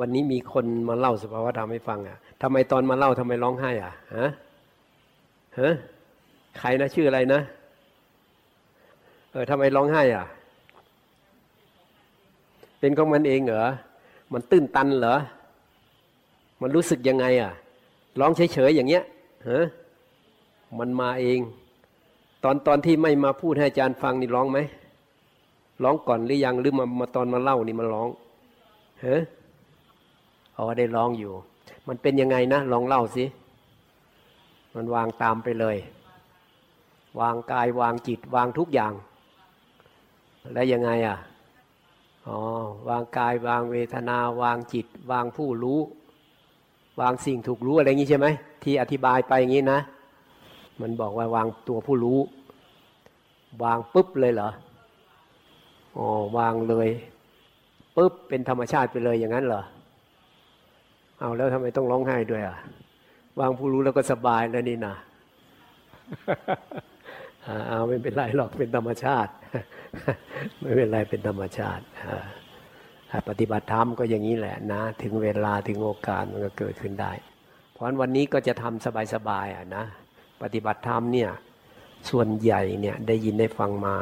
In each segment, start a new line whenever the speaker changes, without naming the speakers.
วันนี้มีคนมาเล่าสภาวธรรมให้ฟังอะทำไมตอนมาเล่าทำไมร้องไห้อะฮะฮะใครนะชื่ออะไรนะ เออทำไมร้องไห้อะ เป็นของมันเองเหรอมันตื้นตันเหรอมันรู้สึกยังไงอะร้องเฉยๆอย่างเงี้ยฮะมันมาเอง ตอนตอนที่ไม่มาพูดให้อาจารย์ฟังนี่ร้องไหมร้องก่อนหรือยังหรือมามาตอนมาเล่านี่มันร้องเฮ้ อ๋อได้ร้องอยู่ มันเป็นยังไงนะลองเล่าสิ มันวางตามไปเลย วางกายวางจิต วางทุกอย่าง แล้วยังไงอะอ๋อวางกายวางเวทนา วางจิต วางผู้รู้ วางสิ่งถูกรู้อะไรอย่างนี้ใช่ไหมที่อธิบายไปอย่างนี้นะ มันบอกว่าวางตัวผู้รู้ วางปุ๊บเลยเหรออ๋อวางเลยปุ๊บเป็นธรรมชาติไปเลยอย่างนั้นเหรอ เอาแล้วทำไมต้องร้องไห้ด้วยอะวางผู้รู้แล้วก็สบายแล้วนี่นะเอาไม่เป็นไรหรอกเป็นธรรมชาติ ไม่เป็นไรเป็นธรรมชาติปฏิบัติธรรมก็อย่างนี้แหละนะ ถึงเวลาถึงโอกาสมันก็เกิดขึ้นได้ เพราะฉะนั้นวันนี้ก็จะทำสบายๆอะนะปฏิบัติธรรมเนี่ยส่วนใหญ่เนี่ยได้ยินได้ฟังมา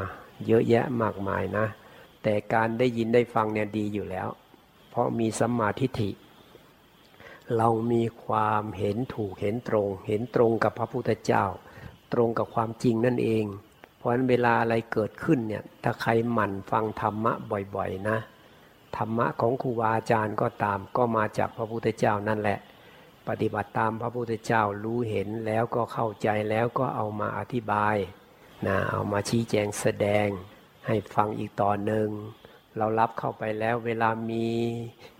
เยอะแยะมากมายนะ แต่การได้ยินได้ฟังเนี่ยดีอยู่แล้ว เพราะมีสัมมาทิฏฐิ เรามีความเห็นถูกเห็นตรง เห็นตรงกับพระพุทธเจ้า ตรงกับความจริงนั่นเอง เพราะฉะนั้นเวลาอะไรเกิดขึ้นเนี่ยถ้าใครหมั่นฟังธรรมะบ่อยๆนะธรรมะของครูบาอาจารย์ก็ตามก็มาจากพระพุทธเจ้านั่นแหละ ปฏิบัติตามพระพุทธเจ้ารู้เห็นแล้วก็เข้าใจแล้วก็เอามาอธิบายนะเอามาชี้แจงแสดงให้ฟังอีกต่อหนึ่ง เรารับเข้าไปแล้วเวลามี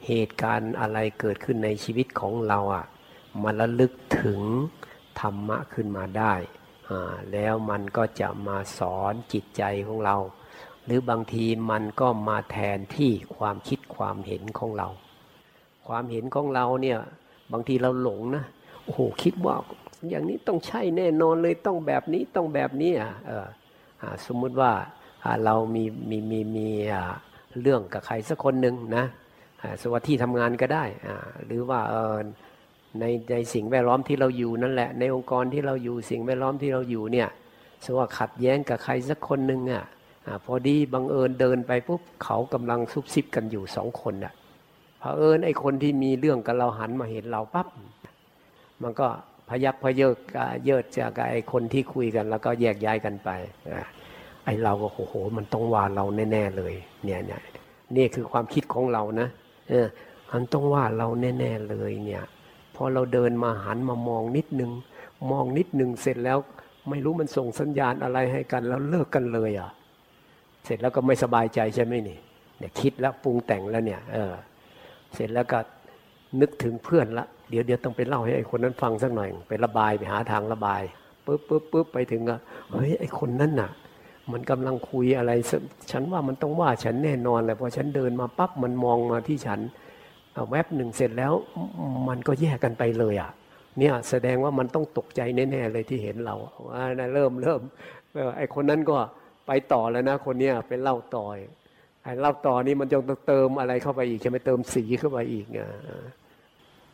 เหตุการณ์อะไรเกิดขึ้นในชีวิตของเราอะมันระลึกถึงธรรมะขึ้นมาได้แล้วมันก็จะมาสอนจิตใจของเรา หรือบางทีมันก็มาแทนที่ความคิดความเห็นของเรา ความเห็นของเราเนี่ยบางทีเราหลงนะโอ้โหคิดว่าอย่างนี้ต้องใช่แน่นอนเลยต้องแบบนี้ต้องแบบนี้อะสมมุติว่าเรามีมีมีมี เรื่องกับใครสักคนหนึ่งนะสวัสดีทำงานก็ได้ หรือว่าในในสิ่งแวดล้อมที่เราอยู่นั่นแหละ ในองค์กรที่เราอยู่สิ่งแวดล้อมที่เราอยู่เนี่ยสว่าขัดแย้งกับใครสักคนหนึ่งอะพอดีบังเอิญเดินไปปุ๊บเขากำลังซุบซิบกันอยู่สองคนอะพอเอิญไอคนที่มีเรื่องกับเราหันมาเห็นเราปั๊บมันก็พยักพเยิกเยิดจากไอคนที่คุยกัน แล้วก็แยกย้ายกันไป ไอ้เราก็โอ้โห มันต้องว่าเราแน่ๆเลย เนี่ยเนี่ยนี่คือความคิดของเรานะเออมันต้องว่าเราแน่ๆเลยเนี่ยพอเราเดินมาหันมามองนิดนึง มองนิดนึงเสร็จแล้วไม่รู้มันส่งสัญญาณอะไรให้กันแล้วเลิกกันเลยอะ เสร็จแล้วก็ไม่สบายใจใช่ไหมนี่เนี่ยคิดแล้วปรุงแต่งแล้วเนี่ยเออเสร็จแล้วก็นึกถึงเพื่อนละเดี๋ยวเดี๋ยวต้องไปเล่าให้ไอ้คนนั้นฟังสักหน่อยไประบายไปหาทางระบายปุ๊บปุ๊บปุ๊บไปถึงอะเฮ้ยไอ้คนนั้นน่ะ มันกำลังคุยอะไร ฉันว่ามันต้องว่าฉันแน่นอนแหละพอฉันเดินมาปั๊บมันมองมาที่ฉันแวบหนึ่งเสร็จแล้วมันก็แยกกันไปเลยอะเนี่ยแสดงว่ามันต้องตกใจแน่ๆเลยที่เห็นเราว่านะเริ่มเริ่มไอ้คนนั้นก็ไปต่อแล้วนะคนเนี้ยเป็นเล่าต่อยไอ้เล่าต่อนี่มันจะเติมอะไรเข้าไปอีกใช่ไหมเติมสีเข้าไปอีกอะ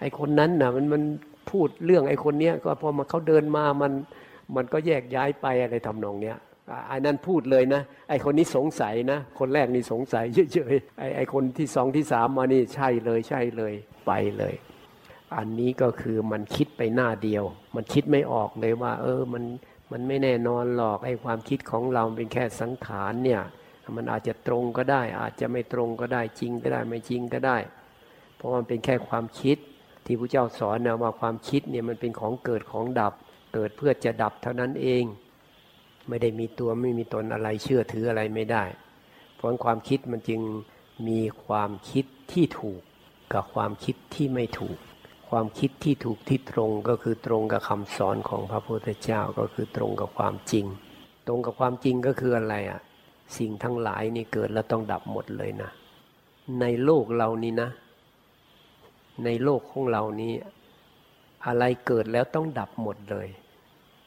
ไอ้คนนั้นน่ะมันมันพูดเรื่องไอ้คนเนี้ยก็พอมาเขาเดินมามันมันก็แยกย้ายไปอะไรทำนองเนี้ย ไอ้นั่นพูดเลยนะ ไอ้คนนี้สงสัยนะ คนแรกนี่สงสัยเฉยๆไอ้ไอ้คนที่สองที่สามมานี่ใช่เลยใช่เลยไปเลย อันนี้ก็คือมันคิดไปหน้าเดียว มันคิดไม่ออกเลยว่า เออมันมันไม่แน่นอนหรอกไอ้ความคิดของเราเป็นแค่สังขารเนี่ยมันอาจจะตรงก็ได้ อาจจะไม่ตรงก็ได้จริงก็ได้ไม่จริงก็ได้ เพราะมันเป็นแค่ความคิดที่พระเจ้าสอนนะว่าความคิดเนี่ยมันเป็นของเกิดของดับ เกิดเพื่อจะดับเท่านั้นเอง ไม่ได้มีตัวไม่มีตนอะไรเชื่อถืออะไรไม่ได้ เพราะความคิดมันจึงมีความคิดที่ถูกกับความคิดที่ไม่ถูก ความคิดที่ถูกที่ตรงก็คือตรงกับคำสอนของพระพุทธเจ้าก็คือตรงกับความจริง ตรงกับความจริงก็คืออะไรอะ่ะสิ่งทั้งหลายนี่เกิดแล้วต้องดับหมดเลยนะ ในโลกเรานี้นะ ในโลกของเรานี้ อะไรเกิดแล้วต้องดับหมดเลย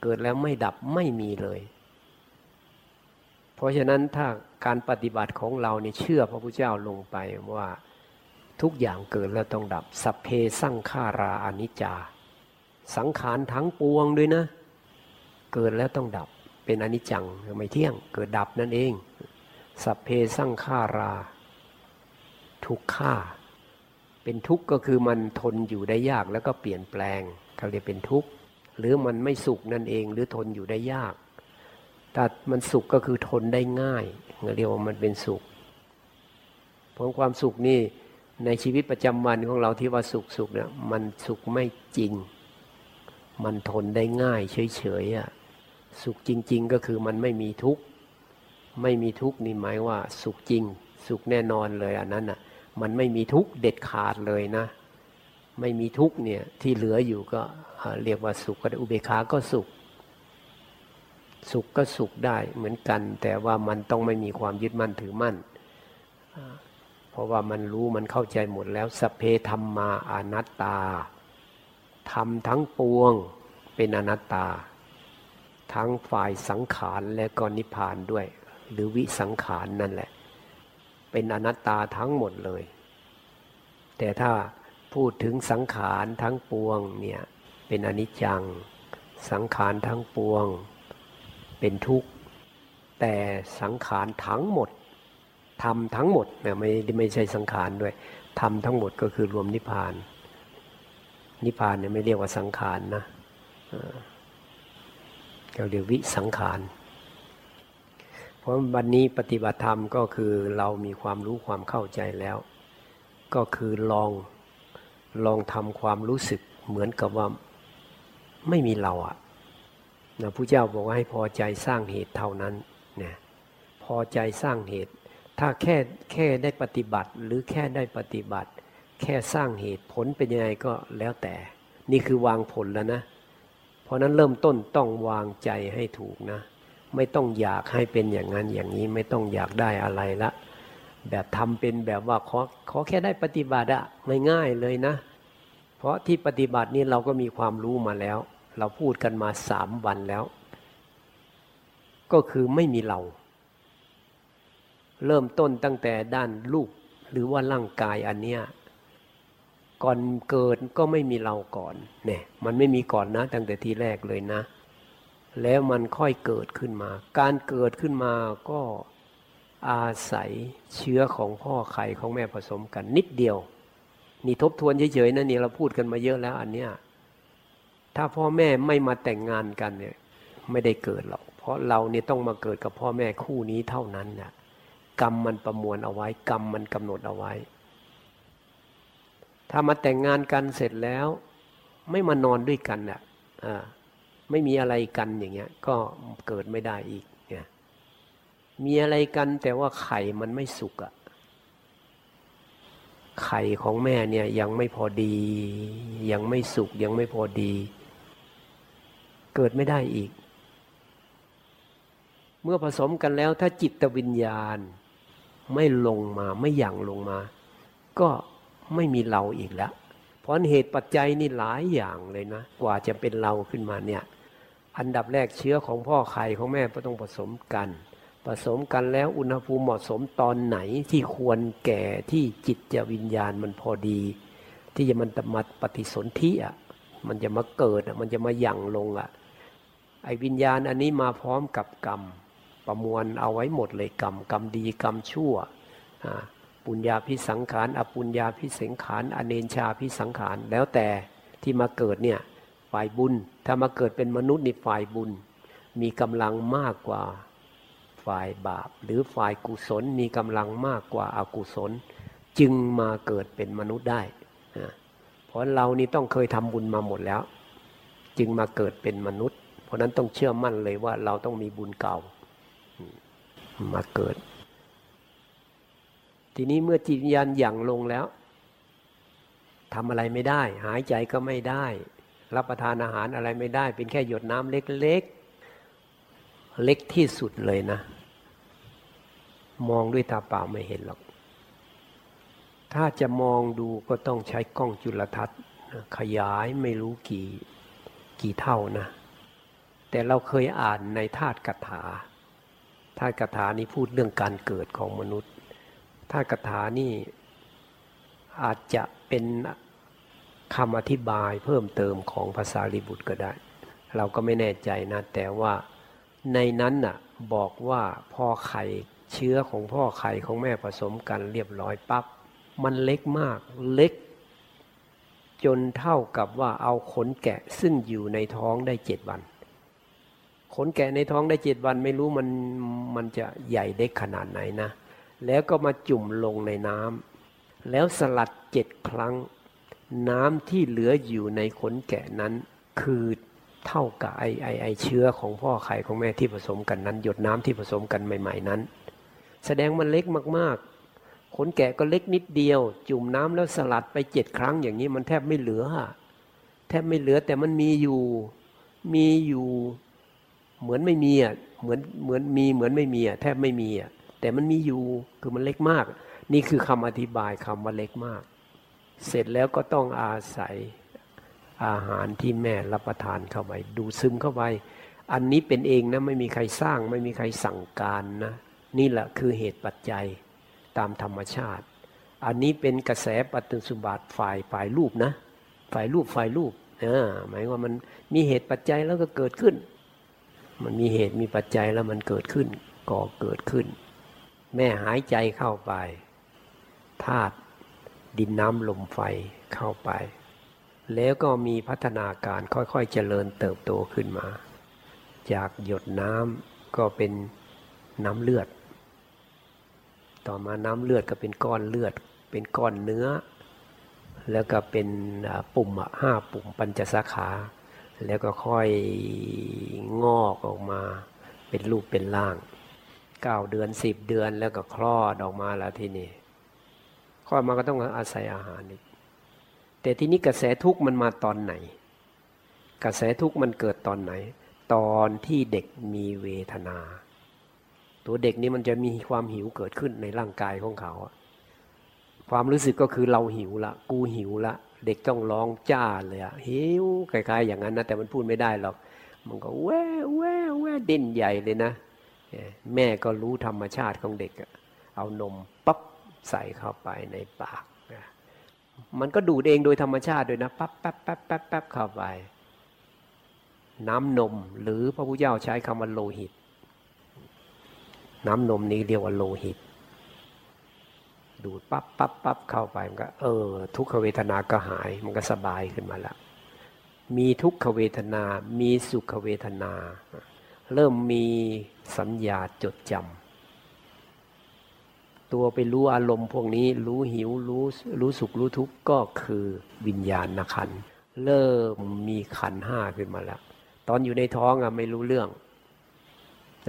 เกิดแล้วไม่ดับไม่มีเลย ราะฉะนั้นถ้าการปฏิบัติของเราเนี่ยเชื่อพระพุทธเจ้าลงไปว่าทุกอย่างเกิดแล้วต้องดับสัพเพสั่งขาราอนิจจา สังขารทั้งปวงด้วยนะ เกิดแล้วต้องดับเป็นอนิจจังไม่เที่ยง เกิดดับนั่นเอง สัพเพสั่งขาราทุกข้าเป็นทุกข์ก็คือมันทนอยู่ได้ยากแล้วก็เปลี่ยนแปลงเขาเรียกเป็นทุกข์หรือมันไม่สุขนั่นเอง หรือทนอยู่ได้ยาก แต่มันสุขก็คือทนได้ง่ายเรียกว่ามันเป็นสุขเพราะความสุขนี่ในชีวิตประจำวันของเราที่ว่าสุขสุขเนี่ยมันสุขไม่จริง มันทนได้ง่ายเฉยๆอะสุขจริง ๆ ก็คือมันไม่มีทุกข์ไม่มีทุกข์นี่หมายว่า สุขจริง สุขแน่นอนเลยอันนั้นอะมันไม่มีทุกข์เด็ดขาดเลยนะ ไม่มีทุกข์เนี่ยที่เหลืออยู่ก็เรียกว่าสุขก็ได้อุเบกขาก็สุข สุขก็สุขได้เหมือนกัน แต่ว่ามันต้องไม่มีความยึดมั่นถือมั่น เพราะว่ามันรู้มันเข้าใจหมดแล้วสเพธรรมมาอนัตตาทำทั้งปวงเป็นอนัตตา ทั้งฝ่ายสังขารและก็นิพพานด้วย หรือวิสังขารนนั่นแหละ เป็นอนัตตาทั้งหมดเลย แต่ถ้าพูดถึงสังขารทั้งปวงเนี่ยเป็นอนิจจัง สังขารทั้งปวง เป็นทุกข์ แต่สังขารทั้งหมดทำทั้งหมดเนี่ยไม่ไม่ใช่สังขารด้วยทำทั้งหมดก็คือรวมนิพพาน นิพพานเนี่ยไม่เรียกว่าสังขารนะเราเรียกวิสังขารเพราะวันนี้ปฏิบัติธรรมก็คือเรามีความรู้ความเข้าใจแล้ว ก็คือลองลองทำความรู้สึกเหมือนกับว่าไม่มีเราอะ นะพระเจ้าบอกว่าให้พอใจสร้างเหตุเท่านั้นเนี่ยพอใจสร้างเหตุ ถ้าแค่แค่ได้ปฏิบัติหรือแค่ได้ปฏิบัติ แค่สร้างเหตุผลเป็นยังไงก็แล้วแต่ นี่คือวางผลแล้วนะ เพราะนั้นเริ่มต้นต้องวางใจให้ถูกนะ ไม่ต้องอยากให้เป็นอย่างนั้นอย่างนี้ไม่ต้องอยากได้อะไรละ แบบทำเป็นแบบว่าขอขอแค่ได้ปฏิบัติอะง่ายๆเลยนะ เพราะที่ปฏิบัตินี้เราก็มีความรู้มาแล้ว เราพูดกันมาสามวันแล้ว ก็คือไม่มีเรา เริ่มต้นตั้งแต่ด้านรูปหรือว่าร่างกายอันเนี้ยก่อนเกิดก็ไม่มีเราก่อนเนี่ยมันไม่มีก่อนนะ ตั้งแต่ทีแรกเลยนะ แล้วมันค่อยเกิดขึ้นมา การเกิดขึ้นมาก็อาศัยเชื้อของพ่อไข่ของแม่ผสมกันนิดเดียว นี่ทบทวนเฉยๆนะนี่เราพูดกันมาเยอะแล้วอันเนี้ย ถ้าพ่อแม่ไม่มาแต่งงานกันเนี่ยไม่ได้เกิดหรอก เพราะเราเนี่ยต้องมาเกิดกับพ่อแม่คู่นี้เท่านั้นนะกรรมมันประมวลเอาไว้ กรรมมันกำหนดเอาไว้ ถ้ามาแต่งงานกันเสร็จแล้ว ไม่มานอนด้วยกันอะไม่มีอะไรกันอย่างเงี้ย ก็เกิดไม่ได้อีกเนี่ยมีอะไรกันแต่ว่าไข่มันไม่สุกอะไข่ของแม่เนี่ยยังไม่พอดี ยังไม่สุกยังไม่พอดี เกิดไม่ได้อีก เมื่อผสมกันแล้วถ้าจิตวิญญาณไม่ลงมาไม่หยั่งลงมา ก็ไม่มีเราอีกแล้วเพราะเหตุปัจจัยนี่หลายอย่างเลยนะ กว่าจะเป็นเราขึ้นมาเนี่ย อันดับแรกเชื้อของพ่อไข่ของแม่ก็ต้องผสมกัน ผสมกันแล้วอุณหภูมิเหมาะสมตอนไหนที่ควรแก่ที่จิตจะวิญญาณมันพอดี ที่จะมันจะมาปฏิสนธิอะมันจะมาเกิดอะมันจะมาหยั่งลงอะ ไอ้วิญญาณอันนี้มาพร้อมกับกรรม ประมวลเอาไว้หมดเลยกรรม กรรมดีกรรมชั่วปุญญาพิสังขารอปุญญาพิสังขารอเนนชาพิสังขารแล้วแต่ที่มาเกิดเนี่ยฝ่ายบุญ ถ้ามาเกิดเป็นมนุษย์นี่ฝ่ายบุญ มีกำลังมากกว่าฝ่ายบาป หรือฝ่ายกุศลมีกำลังมากกว่าอากุศล จึงมาเกิดเป็นมนุษย์ได้เพราะเรานี่ต้องเคยทำบุญมาหมดแล้ว จึงมาเกิดเป็นมนุษย์ ราะนั้นต้องเชื่อมั่นเลยว่าเราต้องมีบุญเก่ามาเกิด ทีนี้เมื่อจิตวิญญาณหยั่งลงแล้วทำอะไรไม่ได้ หายใจก็ไม่ได้ รับประทานอาหารอะไรไม่ได้ เป็นแค่หยดน้ำเล็กๆเล็กที่สุดเลยนะ มองด้วยตาเปล่าไม่เห็นหรอก ถ้าจะมองดูก็ต้องใช้กล้องจุลทรรศน์ขยายไม่รู้กี่กี่เท่านะ แต่เราเคยอ่านในธาตุกถาถ้ากถานี้พูดเรื่องการเกิดของมนุษย์ถ้ากถานี่อาจจะเป็นคำอธิบายเพิ่มเติมของภาษาลิบุตรก็ได้ เราก็ไม่แน่ใจนะ แต่ว่าในนั้นน่ะบอกว่าพ่อไข่เชื้อของพ่อไข่ของแม่ผสมกันเรียบร้อยปับ๊บมันเล็กมากเล็ก จนเท่ากับว่าเอาขนแกะซึ่งอยู่ในท้องได้เจ็ดวัน ขนแกะในท้องได้เจ็ดวันไม่รู้มันมันจะใหญ่เล็กขนาดไหนนะ แล้วก็มาจุ่มลงในน้ำแล้วสลัดเจ็ดครั้ง น้ำที่เหลืออยู่ในขนแกะนั้น คือเท่ากับไอไอไอเชื้อของพ่อไข่ของแม่ที่ผสมกันนั้น หยดน้ำที่ผสมกันใหม่ ๆนั้น แสดงมันเล็กมากๆ ขนแกะก็เล็กนิดเดียว จุ่มน้ำแล้วสลัดไปเจ็ดครั้งอย่างนี้มันแทบไม่เหลือ แทบไม่เหลือแต่มันมีอยู่มีอยู่ เหมือนไม่มีอะเหมือนเหมือนมีเหมือนไม่มีอะแทบไม่มีอะแต่มันมีอยู่คือมันเล็กมาก นี่คือคำอธิบายคำว่าเล็กมาก เสร็จแล้วก็ต้องอาศัยอาหารที่แม่รับประทานเข้าไปดูซึมเข้าไป อันนี้เป็นเองนะไม่มีใครสร้างไม่มีใครสั่งการนะนี่แหละคือเหตุปัจจัยตามธรรมชาติ อันนี้เป็นกระแสปฏิสุบาทฝ่ายฝ่ายรูปนะ ฝ่ายรูปฝ่ายรูปเออหมายว่ามันมีเหตุปัจจัยแล้วก็เกิดขึ้น มันมีเหตุมีปัจจัยแล้วมันเกิดขึ้นก่อเกิดขึ้น แม่หายใจเข้าไปธาตุดินน้ำลมไฟเข้าไป แล้วก็มีพัฒนาการค่อยๆเจริญเติบโตขึ้นมา จากหยดน้ำก็เป็นน้ำเลือด ต่อมาน้ำเลือดก็เป็นก้อนเลือด เป็นก้อนเนื้อ แล้วก็เป็นปุ่มห้าปุ่มปัญจสาขา แล้วก็ค่อยงอกออกมาเป็นรูปเป็นร่างเก้าเดือนสิบเดือนแล้วก็คลอดออกมาแล้วทีนี้คลอดมาก็ต้องอาศัยอาหารอีกแต่ทีนี้กระแสทุกข์มันมาตอนไหน กระแสทุกข์มันเกิดตอนไหน ตอนที่เด็กมีเวทนา ตัวเด็กนี่มันจะมีความหิวเกิดขึ้นในร่างกายของเขา ความรู้สึกก็คือเราหิวละ กูหิวละ เด็กต้องร้องจ้าเลยอะหิวคล้ายๆ อย่างนั้นนะแต่มันพูดไม่ได้หรอก มันก็แว่แว่แว่ดิ้นใหญ่เลยนะแม่ก็รู้ธรรมชาติของเด็กเอานมปั๊บใส่เข้าไปในปากมันก็ดูดเองโดยธรรมชาติด้วยนะปั๊บปั๊บปั๊บปั๊บปั๊บเข้าไปน้ำนมหรือพระพุทธเจ้าใช้คำว่าโลหิต น้ำนมนี้เรียกว่าโลหิต ดูดปั๊บปั๊บปั๊บเข้าไปมันก็ เออ ทุกขเวทนาก็หาย มันก็สบายขึ้นมาแล้วมีทุกขเวทนา มีสุขเวทนา เริ่มมีสัญญาจดจำตัวไปรู้อารมณ์พวกนี้ รู้หิวรู้รู้สุขรู้ทุกข์ก็คือวิญญาณขันเริ่มมีขันห้าขึ้นมาแล้ว ตอนอยู่ในท้องอะไม่รู้เรื่อง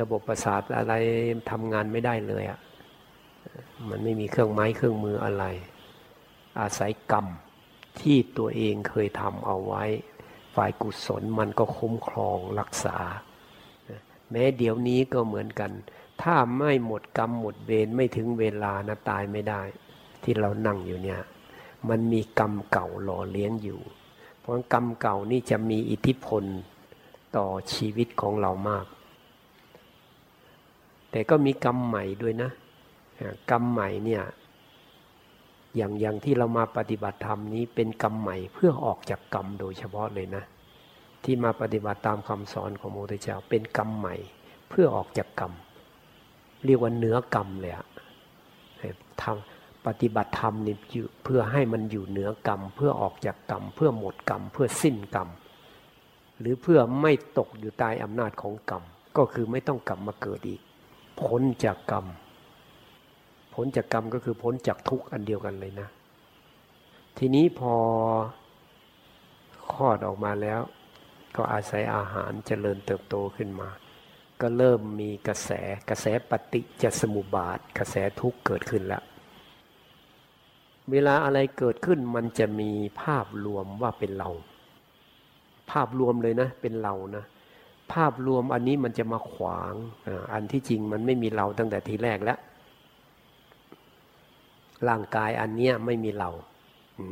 ระบบประสาทอะไรทำงานไม่ได้เลยอะ มันไม่มีเครื่องไม้เครื่องมืออะไร อาศัยกรรมที่ตัวเองเคยทำเอาไว้ ฝ่ายกุศลมันก็คุ้มครองรักษา แม้เดี๋ยวนี้ก็เหมือนกัน ถ้าไม่หมดกรรมหมดเวรไม่ถึงเวลานะตายไม่ได้ ที่เรานั่งอยู่เนี่ย มันมีกรรมเก่าหล่อเลี้ยงอยู่ เพราะกรรมเก่านี่จะมีอิทธิพลต่อชีวิตของเรามาก แต่ก็มีกรรมใหม่ด้วยนะ กรรมใหม่เนี่ย อย่างอย่างที่เรามาปฏิบัติธรรมนี้เป็นกรรมใหม่เพื่อออกจากกรรมโดยเฉพาะเลยนะ ที่มาปฏิบัติตามคำสอนของโมทเจ้าเป็นกรรมใหม่เพื่อออกจากกรรม เรียกว่าเนื้อกรรมเลยอะทำปฏิบัติธรรมนี่เพื่อให้มันอยู่เหนือกรรม เพื่อออกจากกรรม เพื่อหมดกรรม เพื่อสิ้นกรรม หรือเพื่อไม่ตกอยู่ใต้อำนาจของกรรม ก็คือไม่ต้องกลับมาเกิดอีก พ้นจากกรรม พ้นจากกรรมก็คือพ้นจากทุกข์อันเดียวกันเลยนะ ทีนี้พอคลอดออกมาแล้ว ก็อาศัยอาหารเจริญเติบโตขึ้นมา ก็เริ่มมีกระแสกระแสปฏิจจสมุปบาท กระแสทุกข์เกิดขึ้นแล้วเวลาอะไรเกิดขึ้นมันจะมีภาพรวมว่าเป็นเรา ภาพรวมเลยนะ เป็นเรานะภาพรวมอันนี้มันจะมาขวางอันที่จริงมันไม่มีเราตั้งแต่ทีแรกแล้ว ร่างกายอันเนี้ยไม่มีเรา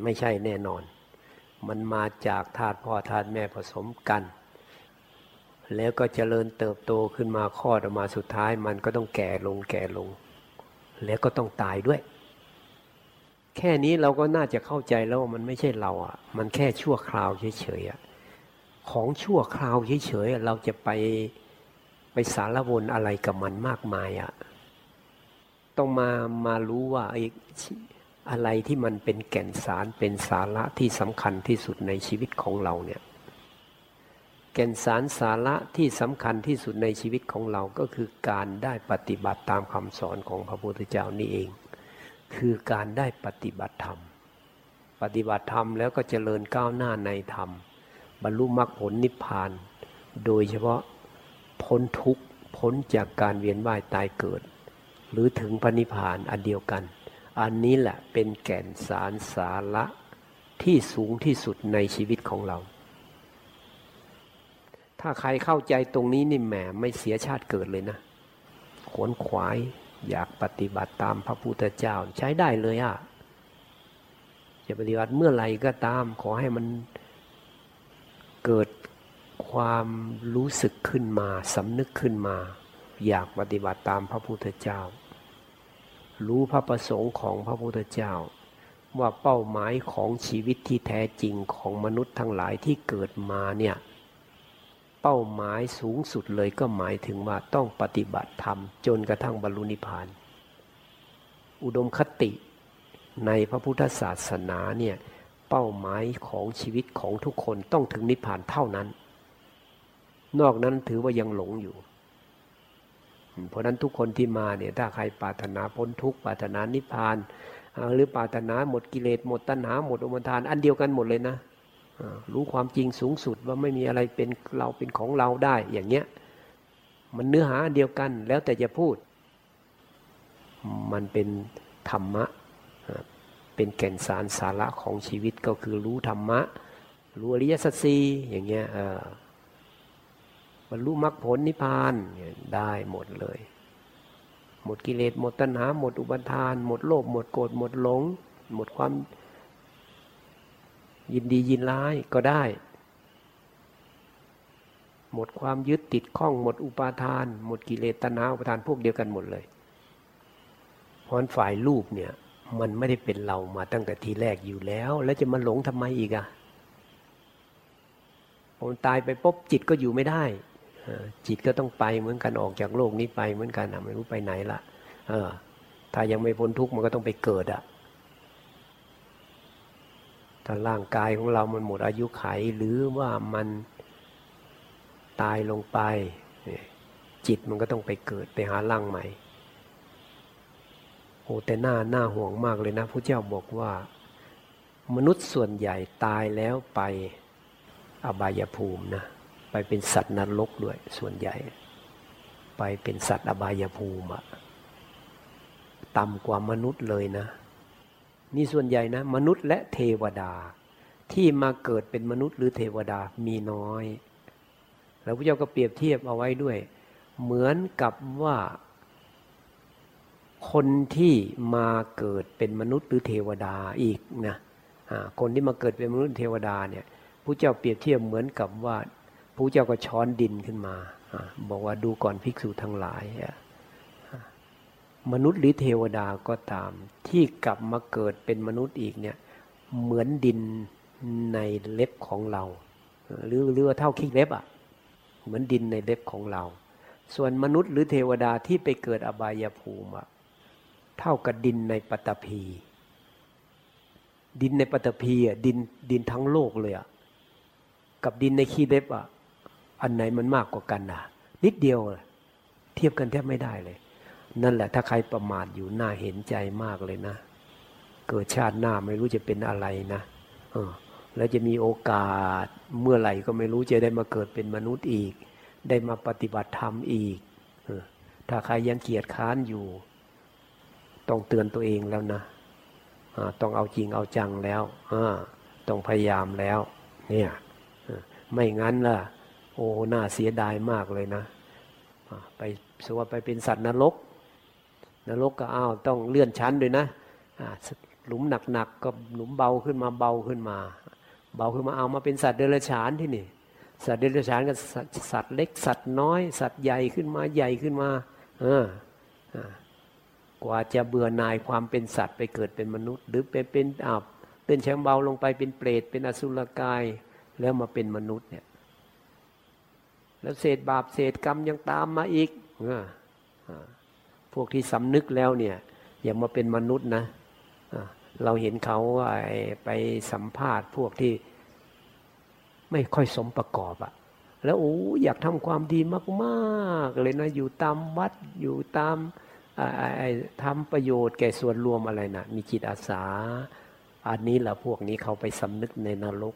ไม่ใช่แน่นอน มันมาจากธาตุพ่อธาตุแม่ผสมกัน แล้วก็เจริญเติบโตขึ้นมาคลอดออกมาสุดท้าย มันก็ต้องแก่ลงแก่ลง แล้วก็ต้องตายด้วย แค่นี้เราก็น่าจะเข้าใจแล้วว่ามันไม่ใช่เราอะ มันแค่ชั่วคราวเฉยๆอะของชั่วคราวเฉยๆเราจะไปไปสารวนอะไรกับมันมากมายอะ ต้องมามารู้ว่าไอ้อะไรที่มันเป็นแก่นสารเป็นสาระที่สำคัญที่สุดในชีวิตของเราเนี่ย แก่นสารสาระที่สำคัญที่สุดในชีวิตของเราก็คือการได้ปฏิบัติตามคำสอนของพระพุทธเจ้านี่เอง คือการได้ปฏิบัติธรรม ปฏิบัติธรรมแล้วก็เจริญก้าวหน้าในธรรม บรรลุมรรคผลนิพพาน โดยเฉพาะพ้นทุกข์พ้นจากการเวียนว่ายตายเกิด หรือถึงพระนิพพานอันเดียวกัน อันนี้แหละเป็นแก่นสารสาระที่สูงที่สุดในชีวิตของเรา ถ้าใครเข้าใจตรงนี้นี่แหมไม่เสียชาติเกิดเลยนะ ขวนขวายอยากปฏิบัติตามพระพุทธเจ้าใช้ได้เลยอะจะปฏิบัติเมื่อไหร่ก็ตาม ขอให้มันเกิดความรู้สึกขึ้นมาสำนึกขึ้นมา อยากปฏิบัติตามพระพุทธเจ้า รู้พระประสงค์ของพระพุทธเจ้า ว่าเป้าหมายของชีวิตที่แท้จริงของมนุษย์ทั้งหลายที่เกิดมาเนี่ยเป้าหมายสูงสุดเลยก็หมายถึงว่าต้องปฏิบัติธรรม จนกระทั่งบรรลุนิพพาน อุดมคติในพระพุทธศาสนาเนี่ยเป้าหมายของชีวิตของทุกคนต้องถึงนิพพานเท่านั้น นอกนั้นถือว่ายังหลงอยู่ เพราะนั้นทุกคนที่มาเนี่ยถ้าใครปรารถนาพ้นทุกข์ปรารถนานิพพาน หรือปรารถนาหมดกิเลสหมดตัณหาหมดอมทาน อันเดียวกันหมดเลยนะรู้ความจริงสูงสุดว่าไม่มีอะไรเป็นเราเป็นของเราได้อย่างเงี้ยมันเนื้อหาเดียวกันแล้วแต่จะพูด มันเป็นธรรมะ เป็นแก่นสารสาระของชีวิตก็คือรู้ธรรมะ รู้อริยสัจสีอย่างเงี้ย บรรลุมรรคผลนิพพานได้หมดเลย หมดกิเลสหมดตัณหา หมดอุปทาน หมดโลภหมดโกรธหมดหลง หมดความยินดียินร้ายก็ได้ หมดความยึดติดข้อง หมดอุปาทาน หมดกิเลสตัณหาอุปทานพวกเดียวกันหมดเลยเพราะฝ่ายรูปเนี่ยมันไม่ได้เป็นเรามาตั้งแต่ทีแรกอยู่แล้ว แล้วจะมาหลงทำไมอีกอะพอตายไปปุ๊บจิตก็อยู่ไม่ได้ จิตก็ต้องไปเหมือนกันออกจากโลกนี้ไปเหมือนกันไม่รู้ไปไหนละเออ ถ้ายังไม่พ้นทุกข์มันก็ต้องไปเกิดอะถ้าร่างกายของเรามันหมดอายุไขหรือว่ามันตายลงไป จิตมันก็ต้องไปเกิดไปหาร่างใหม่โอ้แต่หน้าหน้าห่วงมากเลยนะพระเจ้าบอกว่า มนุษย์ส่วนใหญ่ตายแล้วไปอบายภูมินะ ไปเป็นสัตว์นรกด้วยส่วนใหญ่ ไปเป็นสัตว์อบายภูมิต่ำกว่ามนุษย์เลยนะ นี่ส่วนใหญ่นะ มนุษย์และเทวดา ที่มาเกิดเป็นมนุษย์หรือเทวดามีน้อย แล้วพระเจ้าก็เปรียบเทียบเอาไว้ด้วย เหมือนกับว่า คนที่มาเกิดเป็นมนุษย์หรือเทวดาอีกนะคนที่มาเกิดเป็นมนุษย์เทวดาเนี่ยพระเจ้าเปรียบเทียบเหมือนกับว่า พระเจ้าก็ช้อนดินขึ้นมา บอกว่าดูก่อนภิกษุทั้งหลาย มนุษย์หรือเทวดาก็ตาม ที่กลับมาเกิดเป็นมนุษย์อีกเนี่ยเหมือนดินในเล็บของเรา หรือเรือเท่าขี้เล็บอะ่ะเหมือนดินในเล็บของเรา ส่วนมนุษย์หรือเทวดาที่ไปเกิดอบายภูมิอะเท่ากับดินในปตพี ดินในปตพีอะดินดินทั้งโลกเลยอะกับดินในขี้เล็บอะ อันไหนมันมากกว่ากันนะนิดเดียวเทียบกันแทบไม่ได้เลย นั่นแหละถ้าใครประมาทอยู่น่าเห็นใจมากเลยนะ เกิดชาติหน้าไม่รู้จะเป็นอะไรนะเออแล้วจะมีโอกาสเมื่อไหร่ก็ไม่รู้จะได้มาเกิดเป็นมนุษย์อีก ได้มาปฏิบัติธรรมอีกอถ้าใครยังเกียดค้านอยู่ ต้องเตือนตัวเองแล้วนะต้องเอาจริงเอาจังแล้วต้องพยายามแล้ว เนี่ยไม่งั้นล่ะ โอ้น่าเสียดายมากเลยนะไปสว่าไปเป็นสัตว์นรก นรกก็อ้าวต้องเลื่อนชั้นด้วยนะหลุมหนักๆก็หลุมเบาขึ้นมาเบาขึ้นมา เบาขึ้นมาเอามาเป็นสัตว์เดรัจฉานที่นี่ สัตว์เดรัจฉานก็สัตว์เล็ก สัตว์น้อย สัตว์ใหญ่ขึ้นมาใหญ่ขึ้นมาเออกว่าจะเบื่อหน่ายความเป็นสัตว์ไปเกิดเป็นมนุษย์ หรือเป็นเป็นอาบเต้นแชงเบาลงไปเป็นเปรตเป็นอสุรกาย แล้วมาเป็นมนุษย์เนี่ย แล้วเศษบาปเศษกรรมยังตามมาอีกพวกที่สำนึกแล้วเนี่ย อย่ามาเป็นมนุษย์นะเราเห็นเขาไปสัมภาษณ์พวกที่ไม่ค่อยสมประกอบอะแล้วโอ้อยากทำความดีมากๆเลยนะอยู่ตามวัดอยู่ตามทำประโยชน์แก่ส่วนรวมอะไรนะมีจิตอาสา อันนี้แหละพวกนี้เขาไปสำนึกในนรก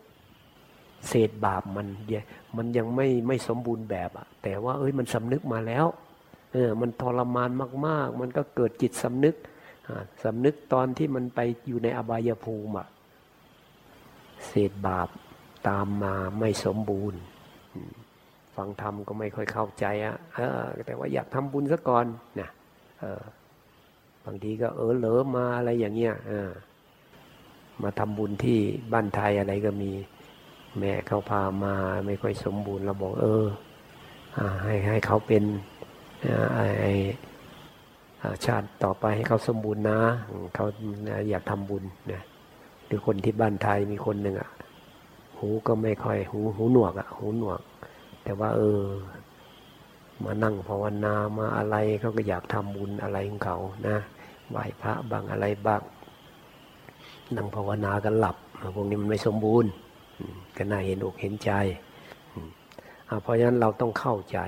เศษบาปมันมันยังไม่ไม่สมบูรณ์แบบอะแต่ว่าเอ้ยมันสำนึกมาแล้วเออมันทรมานมาก ๆ มันก็เกิดจิตสำนึกสำนึกตอนที่มันไปอยู่ในอบายภูมิอะเศษบาปตามมาไม่สมบูรณ์ ฟังธรรมก็ไม่ค่อยเข้าใจอะเออแต่ว่าอยากทำบุญซะก่อนนะเออบางทีก็เออเหลอมาอะไรอย่างเงี้ยเออมาทำบุญที่บ้านไทยอะไรก็มี แม่เขาพามาไม่ค่อยสมบูรณ์เราบอกเออให้ให้เขาเป็นไอชาติต่อไปให้เขาสมบูรณ์นะเขาอยากทำบุญนะหรือคนที่บ้านไทยมีคนหนึ่งอะ หูก็ไม่ค่อยหูหูหนวกอะหูหนวก แต่ว่า เออ มานั่งภาวนามาอะไรเขาก็อยากทำบุญอะไรของเขานะไหว้พระบางอะไรบ้างนั่งภาวนากันหลับพวกนี้มันไม่สมบูรณ์ ก็น่าเห็นอกเห็นใจเพราะฉะนั้นเราต้องเข้าใจ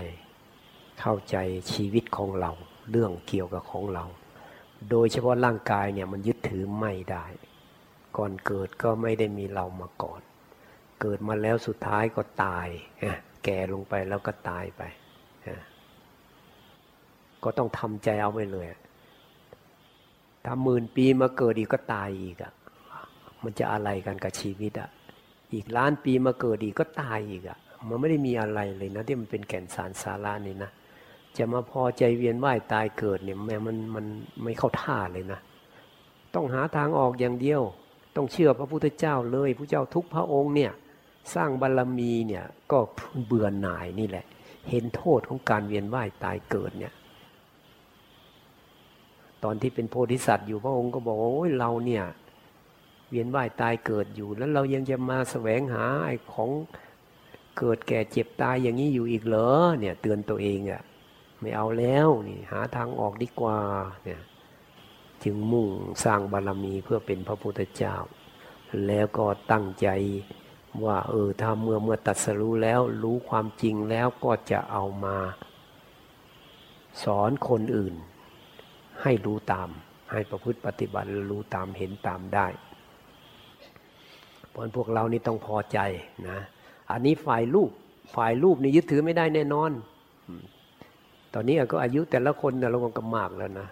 เข้าใจชีวิตของเรา เรื่องเกี่ยวกับของเรา โดยเฉพาะร่างกายเนี่ยมันยึดถือไม่ได้ ก่อนเกิดก็ไม่ได้มีเรามาก่อน เกิดมาแล้วสุดท้ายก็ตายแก่ลงไปแล้วก็ตายไปก็ต้องทำใจเอาไว้เลยถ้าหมื่นปีมาเกิดอีกก็ตายอีกอะมันจะอะไรกันกับชีวิตอะ อีกล้านปีมาเกิดอีกก็ตายอีกอะมันไม่ได้มีอะไรเลยนะที่มันเป็นแก่นสารสาระนี่นะจะมาพอใจเวียนว่ายตายเกิดเนี่ยแม่มันมันไม่เข้าท่าเลยนะ ต้องหาทางออกอย่างเดียว ต้องเชื่อพระพุทธเจ้าเลยพระเจ้าทุกพระองค์เนี่ยสร้างบารรมีเนี่ยก็เบื่อหน่ายนี่แหละ เห็นโทษของการเวียนว่ายตายเกิดเนี่ยตอนที่เป็นโพธิสัตว์อยู่พระองค์ก็บอกว่าโอ้ยเราเนี่ย เวียนว่ายตายเกิดอยู่ แล้วเรายังจะมาแสวงหาไอ้ของเกิดแก่เจ็บตายอย่างนี้อยู่อีกเหรอเนี่ย เตือนตัวเองอะ่ะไม่เอาแล้วนี่หาทางออกดีกว่าเนี่ยจึงมุ่งสร้างบารรมีเพื่อเป็นพระพุทธเจ้า แล้วก็ตั้งใจว่าเออถ้าเมื่อเมื่อตัดสรู้แล้วรู้ความจริงแล้วก็จะเอามา สอนคนอื่น ให้รู้ตาม ให้ประพฤติปฏิบัติรู้ตามเห็นตามได้ ราะพวกเรานี่ต้องพอใจนะอันนี้ฝ่ายรูปฝ่ายรูปนี่ยึดถือไม่ได้แน่นอน ตอนนี้ก็อายุแต่ละคนเนี่ยเราก็มากแล้วนะ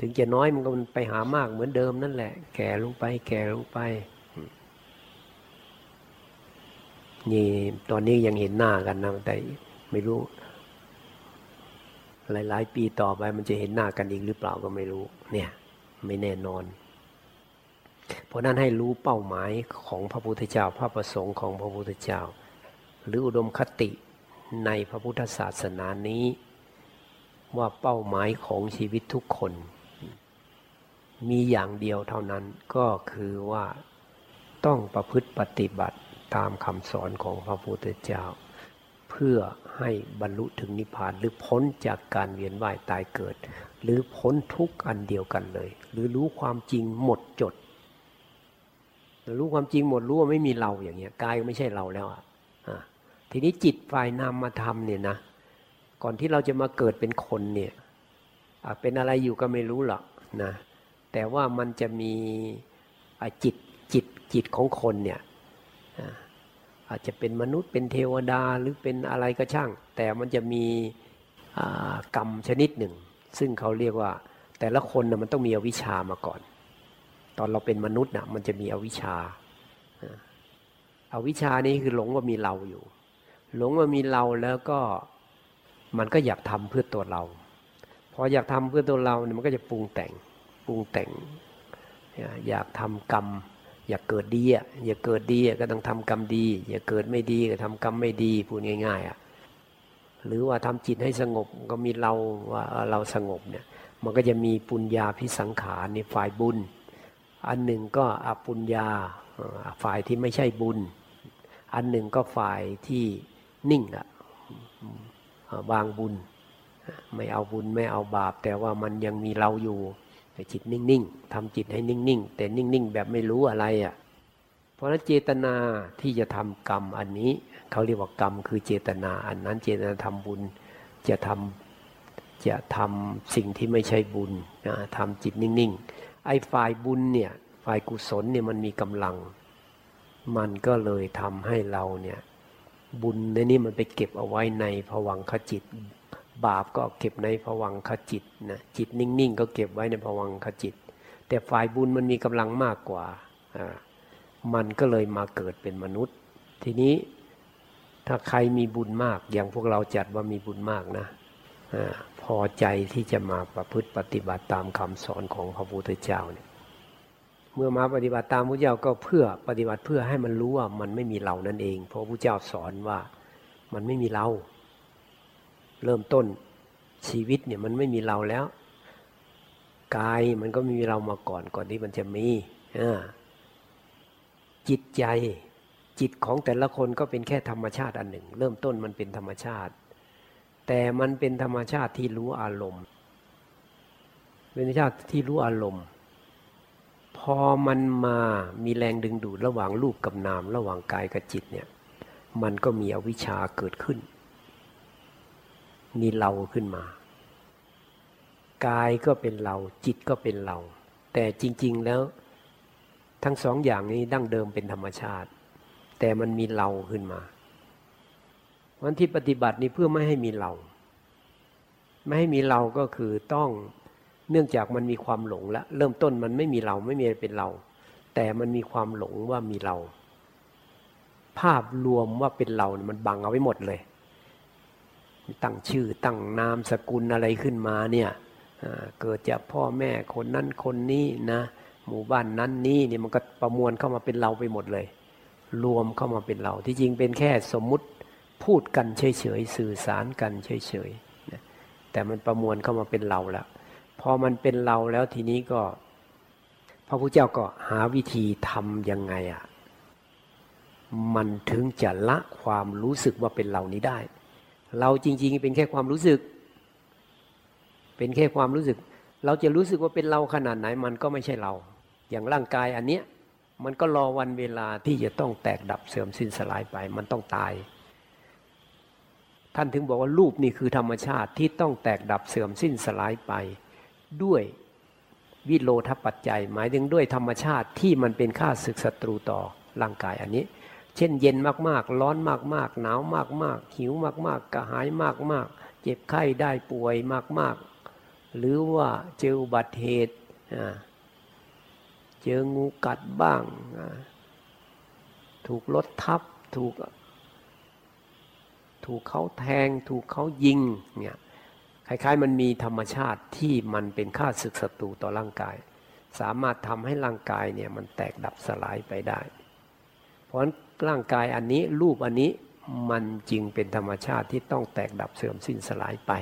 ถึงจะน้อยมันก็มันไปหามากเหมือนเดิมนั่นแหละ แก่ลงไปแก่ลงไป นี่ตอนนี้ยังเห็นหน้ากันนะแต่ไม่รู้ หลาย ๆ ปีต่อไปมันจะเห็นหน้ากันอีกหรือเปล่าก็ไม่รู้ เนี่ย ไม่แน่นอน เพราะนั้นให้รู้เป้าหมายของพระพุทธเจ้า พระประสงค์ของพระพุทธเจ้า หรืออุดมคติในพระพุทธศาสนานี้ ว่าเป้าหมายของชีวิตทุกคน มีอย่างเดียวเท่านั้นก็คือว่าต้องประพฤติปฏิบัติตามคำสอนของพระพุทธเจ้า เพื่อให้บรรลุถึงนิพพานหรือพ้นจากการเวียนว่ายตายเกิด หรือพ้นทุกข์อันเดียวกันเลย หรือรู้ความจริงหมดจด รู้ความจริงหมดรู้ว่าไม่มีเราอย่างเงี้ยกายก็ไม่ใช่เราแล้วอะทีนี้จิตฝ่ายนามธรรมเนี่ยนะก่อนที่เราจะมาเกิดเป็นคนเนี่ยเป็นอะไรอยู่ก็ไม่รู้หรอกนะแต่ว่ามันจะมีจิตจิตจิตของคนเนี่ยอาจจะเป็นมนุษย์เป็นเทวดาหรือเป็นอะไรก็ช่าง แต่มันจะมีกรรมชนิดหนึ่ง ซึ่งเขาเรียกว่าแต่ละคนนะมันต้องมีอวิชามาก่อน ตอนเราเป็นมนุษย์นะมันจะมีอวิชชาอาวิชชานี้คือหลงว่ามีเราอยู่ หลงว่ามีเราแล้วก็มันก็อยากทำเพื่อตัวเรา พออยากทำเพื่อตัวเราเนี่ยมันก็จะปรุงแต่งปรุงแต่ง อยากทำกรรม อยากเกิดดีอะอยากเกิดดีก็ต้องทำกรรมดี อยากเกิดไม่ดีก็ทำกรรมไม่ดีพูดง่าย ๆอะหรือว่าทำจิตให้สงบก็มีเราว่าเราสงบเนี่ยมันก็จะมีปุญญาพิสังขารในฝ่ายบุญ อันหนึ่งก็อปุญญาฝ่ายที่ไม่ใช่บุญ อันหนึ่งก็ฝ่ายที่นิ่งอะวางบุญ ไม่เอาบุญไม่เอาบาป แต่ว่ามันยังมีเราอยู่จิตนิ่งๆทำจิตให้นิ่งๆ แต่นิ่งๆ แบบไม่รู้อะไรอะ่ะเพราะนั้นเจตนาที่จะทำกรรมอันนี้เขาเรียกว่ากรรมคือเจตนา อันนั้นเจตนาทำบุญจะทำจะทำสิ่งที่ไม่ใช่บุญนะทำจิตนิ่งๆ ไอ้ฝ่ายบุญเนี่ยฝ่ายกุศลเนี่ยมันมีกำลัง มันก็เลยทำให้เราเนี่ยบุญในนี้มันไปเก็บเอาไว้ในผวังขจิต บาปก็เก็บในผวังขจิตนะจิตนิ่งๆ ก็เก็บไว้ในผวังขจิต แต่ฝ่ายบุญมันมีกำลังมากกว่าอ่ามันก็เลยมาเกิดเป็นมนุษย์ ทีนี้ถ้าใครมีบุญมากอย่างพวกเราจัดว่ามีบุญมากนะอ่า พอใจที่จะมาประพฤติปฏิบัติตามคำสอนของพระพุทธเจ้าเนี่ยเมื่อมาปฏิบัติตามพระเจ้าก็เพื่อปฏิบัติเพื่อให้มันรู้ว่ามันไม่มีเรานั่นเอง เพราะพระเจ้าสอนว่ามันไม่มีเรา เริ่มต้นชีวิตเนี่ยมันไม่มีเราแล้วกายมันก็มีเรามาก่อนก่อนที่มันจะมีจิตใจจิตของแต่ละคนก็เป็นแค่ธรรมชาติอันหนึ่ง เริ่มต้นมันเป็นธรรมชาติ แต่มันเป็นธรรมชาติที่รู้อารมณ์ เป็นธรรมชาติที่รู้อารมณ์ พอมันมามีแรงดึงดูดระหว่างรูปกับนาม ระหว่างกายกับจิตเนี่ย มันก็มีอวิชชาเกิดขึ้น มีเราขึ้นมา กายก็เป็นเรา จิตก็เป็นเรา แต่จริง ๆแล้ว ทั้งสองอย่างนี้ดั้งเดิมเป็นธรรมชาติ แต่มันมีเราขึ้นมา วันที่ปฏิบัตินี้เพื่อไม่ให้มีเรา ไม่ให้มีเราก็คือต้องเนื่องจากมันมีความหลงแล้วเริ่มต้นมันไม่มีเราไม่มีเป็นเรา แต่มันมีความหลงว่ามีเรา ภาพรวมว่าเป็นเรามันบังเอาไว้หมดเลย ตั้งชื่อตั้งนามสกุลอะไรขึ้นมาเนี่ยเกิดจากพ่อแม่คนนั้นคนนี้นะ หมู่บ้านนั้นนี้นี่ยมันก็ประมวลเข้ามาเป็นเราไปหมดเลย รวมเข้ามาเป็นเรา ที่จริงเป็นแค่สมมุติ พูดกันเฉยๆสื่อสารกันเฉยๆแต่มันประมวลเข้ามาเป็นเราแล้วพอมันเป็นเราแล้วทีนี้ก็ พระพุทธเจ้าก็หาวิธีทำยังไงอะ่ะมันถึงจะละความรู้สึกว่าเป็นเรานี้ได้ เราจริง ๆ เป็นแค่ความรู้สึก เป็นแค่ความรู้สึก เราจะรู้สึกว่าเป็นเราขนาดไหน มันก็ไม่ใช่เรา อย่างร่างกายอันเนี้ยมันก็รอวันเวลาที่จะต้องแตกดับเสื่อมสิ้นสลายไป มันต้องตาย ท่านถึงบอกว่ารูปนี่คือธรรมชาติที่ต้องแตกดับเสื่อมสิ้นสลายไป ด้วยวิโลทปัจจัย หมายถึงด้วยธรรมชาติที่มันเป็นค่าศึกศัตรูต่อร่างกายอันนี้ เช่นเย็นมากๆ ร้อนมากๆ หนาวมากๆ หิวมากๆ กระหายมากๆ เจ็บไข้ได้ป่วยมากๆ หรือว่าเจออุบัติเหตุเจองูกัดบ้าง ถูกรถทับถูก ถูกเขาแทง ถูกเขายิงเนี่ยคล้ายๆ มันมีธรรมชาติที่มันเป็นค่าศึกศัตรูต่อร่างกาย สามารถทำให้ร่างกายเนี่ยมันแตกดับสลายไปได้ เพราะนั้นร่างกายอันนี้รูปอันนี้มันจึงเป็นธรรมชาติที่ต้องแตกดับเสื่อมสิ้นสลายไป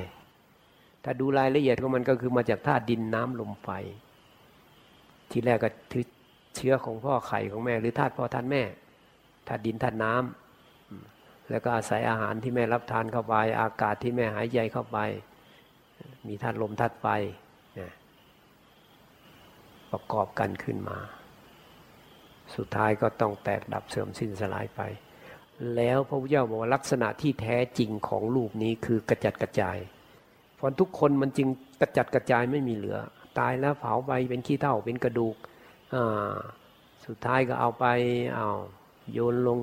ถ้าดูรายละเอียดของมันก็คือมาจากธาตุดินน้ำลมไฟ ที่แรกก็เชื้อของพ่อไข่ของแม่ หรือธาตุพ่อธาตุแม่ธาตุดินธาตุน้ำ แล้วก็อาศัยอาหารที่แม่รับทานเข้าไป อากาศที่แม่หายใจเข้าไป มีธาตุลมธาตุไฟประกอบกันขึ้นมา สุดท้ายก็ต้องแตกดับเสื่อมสิ้นสลายไป แล้วพระพุทธเจ้าบอกว่าลักษณะที่แท้จริงของรูปนี้คือกระจัดกระจาย เพราะทุกคนมันจึงกระจัดกระจายไม่มีเหลือ ตายแล้วเผาไปเป็นขี้เถ้าเป็นกระดูก สุดท้ายก็เอาไปเอาโยนลง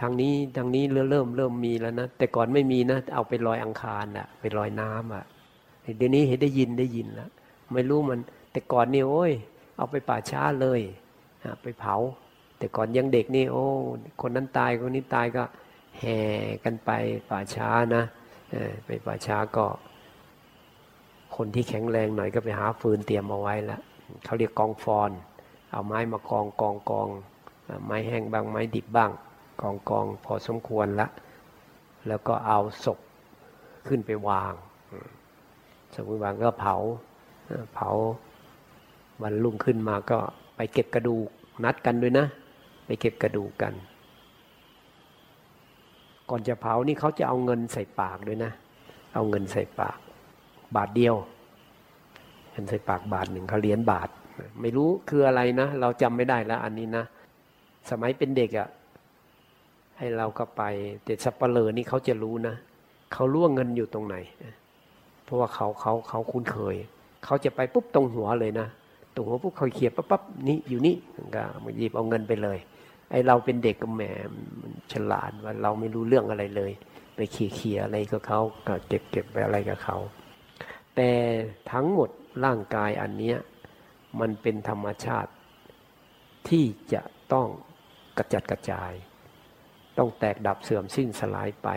ทางนี้ทางนี้เริ่มเริ่มเริ่มมีแล้วนะแต่ก่อนไม่มีนะ เอาไปลอยอังคารอะไปลอยน้ำอะเดี๋ยวนี้เห็นได้ยินได้ยินแล้วไม่รู้มัน แต่ก่อนนี่โอ้ย เอาไปป่าช้าเลยไปเผา แต่ก่อนยังเด็กนี่โอ้ คนนั้นตายคนนี้ตายก็แห่กันไปป่าช้านะไปป่าช้าก็ คนที่แข็งแรงหน่อยก็ไปหาฟืนเตรียมเอาไว้ล้วเขาเรียกกองฟอน เอาไม้มากองกองกองไม้แห้งบ้างไม้ดิบบ้าง กองกองพอสมควรละ แล้วก็เอาศพขึ้นไปวางสมมติว่าก็เผา เผาวันรุ่งขึ้นมาก็ไปเก็บกระดูกนัดกันด้วยนะ ไปเก็บกระดูกกัน ก่อนจะเผานี่เขาจะเอาเงินใส่ปากด้วยนะ เอาเงินใส่ปาก บาทเดียวเงินใส่ปากบาทหนึ่งเขาเหรียญบาท ไม่รู้คืออะไรนะ เราจำไม่ได้แล้วอันนี้นะ สมัยเป็นเด็กอะ่ะ ให้เราก็ไปแต่สับปะเลอนี่เขาจะรู้นะเขารู้ว่าเงินอยู่ตรงไหน เพราะว่าเขาเขาเขาคุ้นเคย เขาจะไปปุ๊บตรงหัวเลยนะตรงหัวปุ๊บเขาเขียบปั๊บปั๊บนี่อยู่นี่ก็มาหยิบเอาเงินไปเลย ไอเราเป็นเด็กก็แหมฉลาดว่าเราไม่รู้เรื่องอะไรเลย ไปเขี่ยอะไรก็เขาก็เก็บเก็บไปอะไรกับเขา แต่ทั้งหมดร่างกายอันเนี้ยมันเป็นธรรมชาติที่จะต้องกระจัดกระจาย ต้องแตกดับเสื่อมสิ้นสลายไป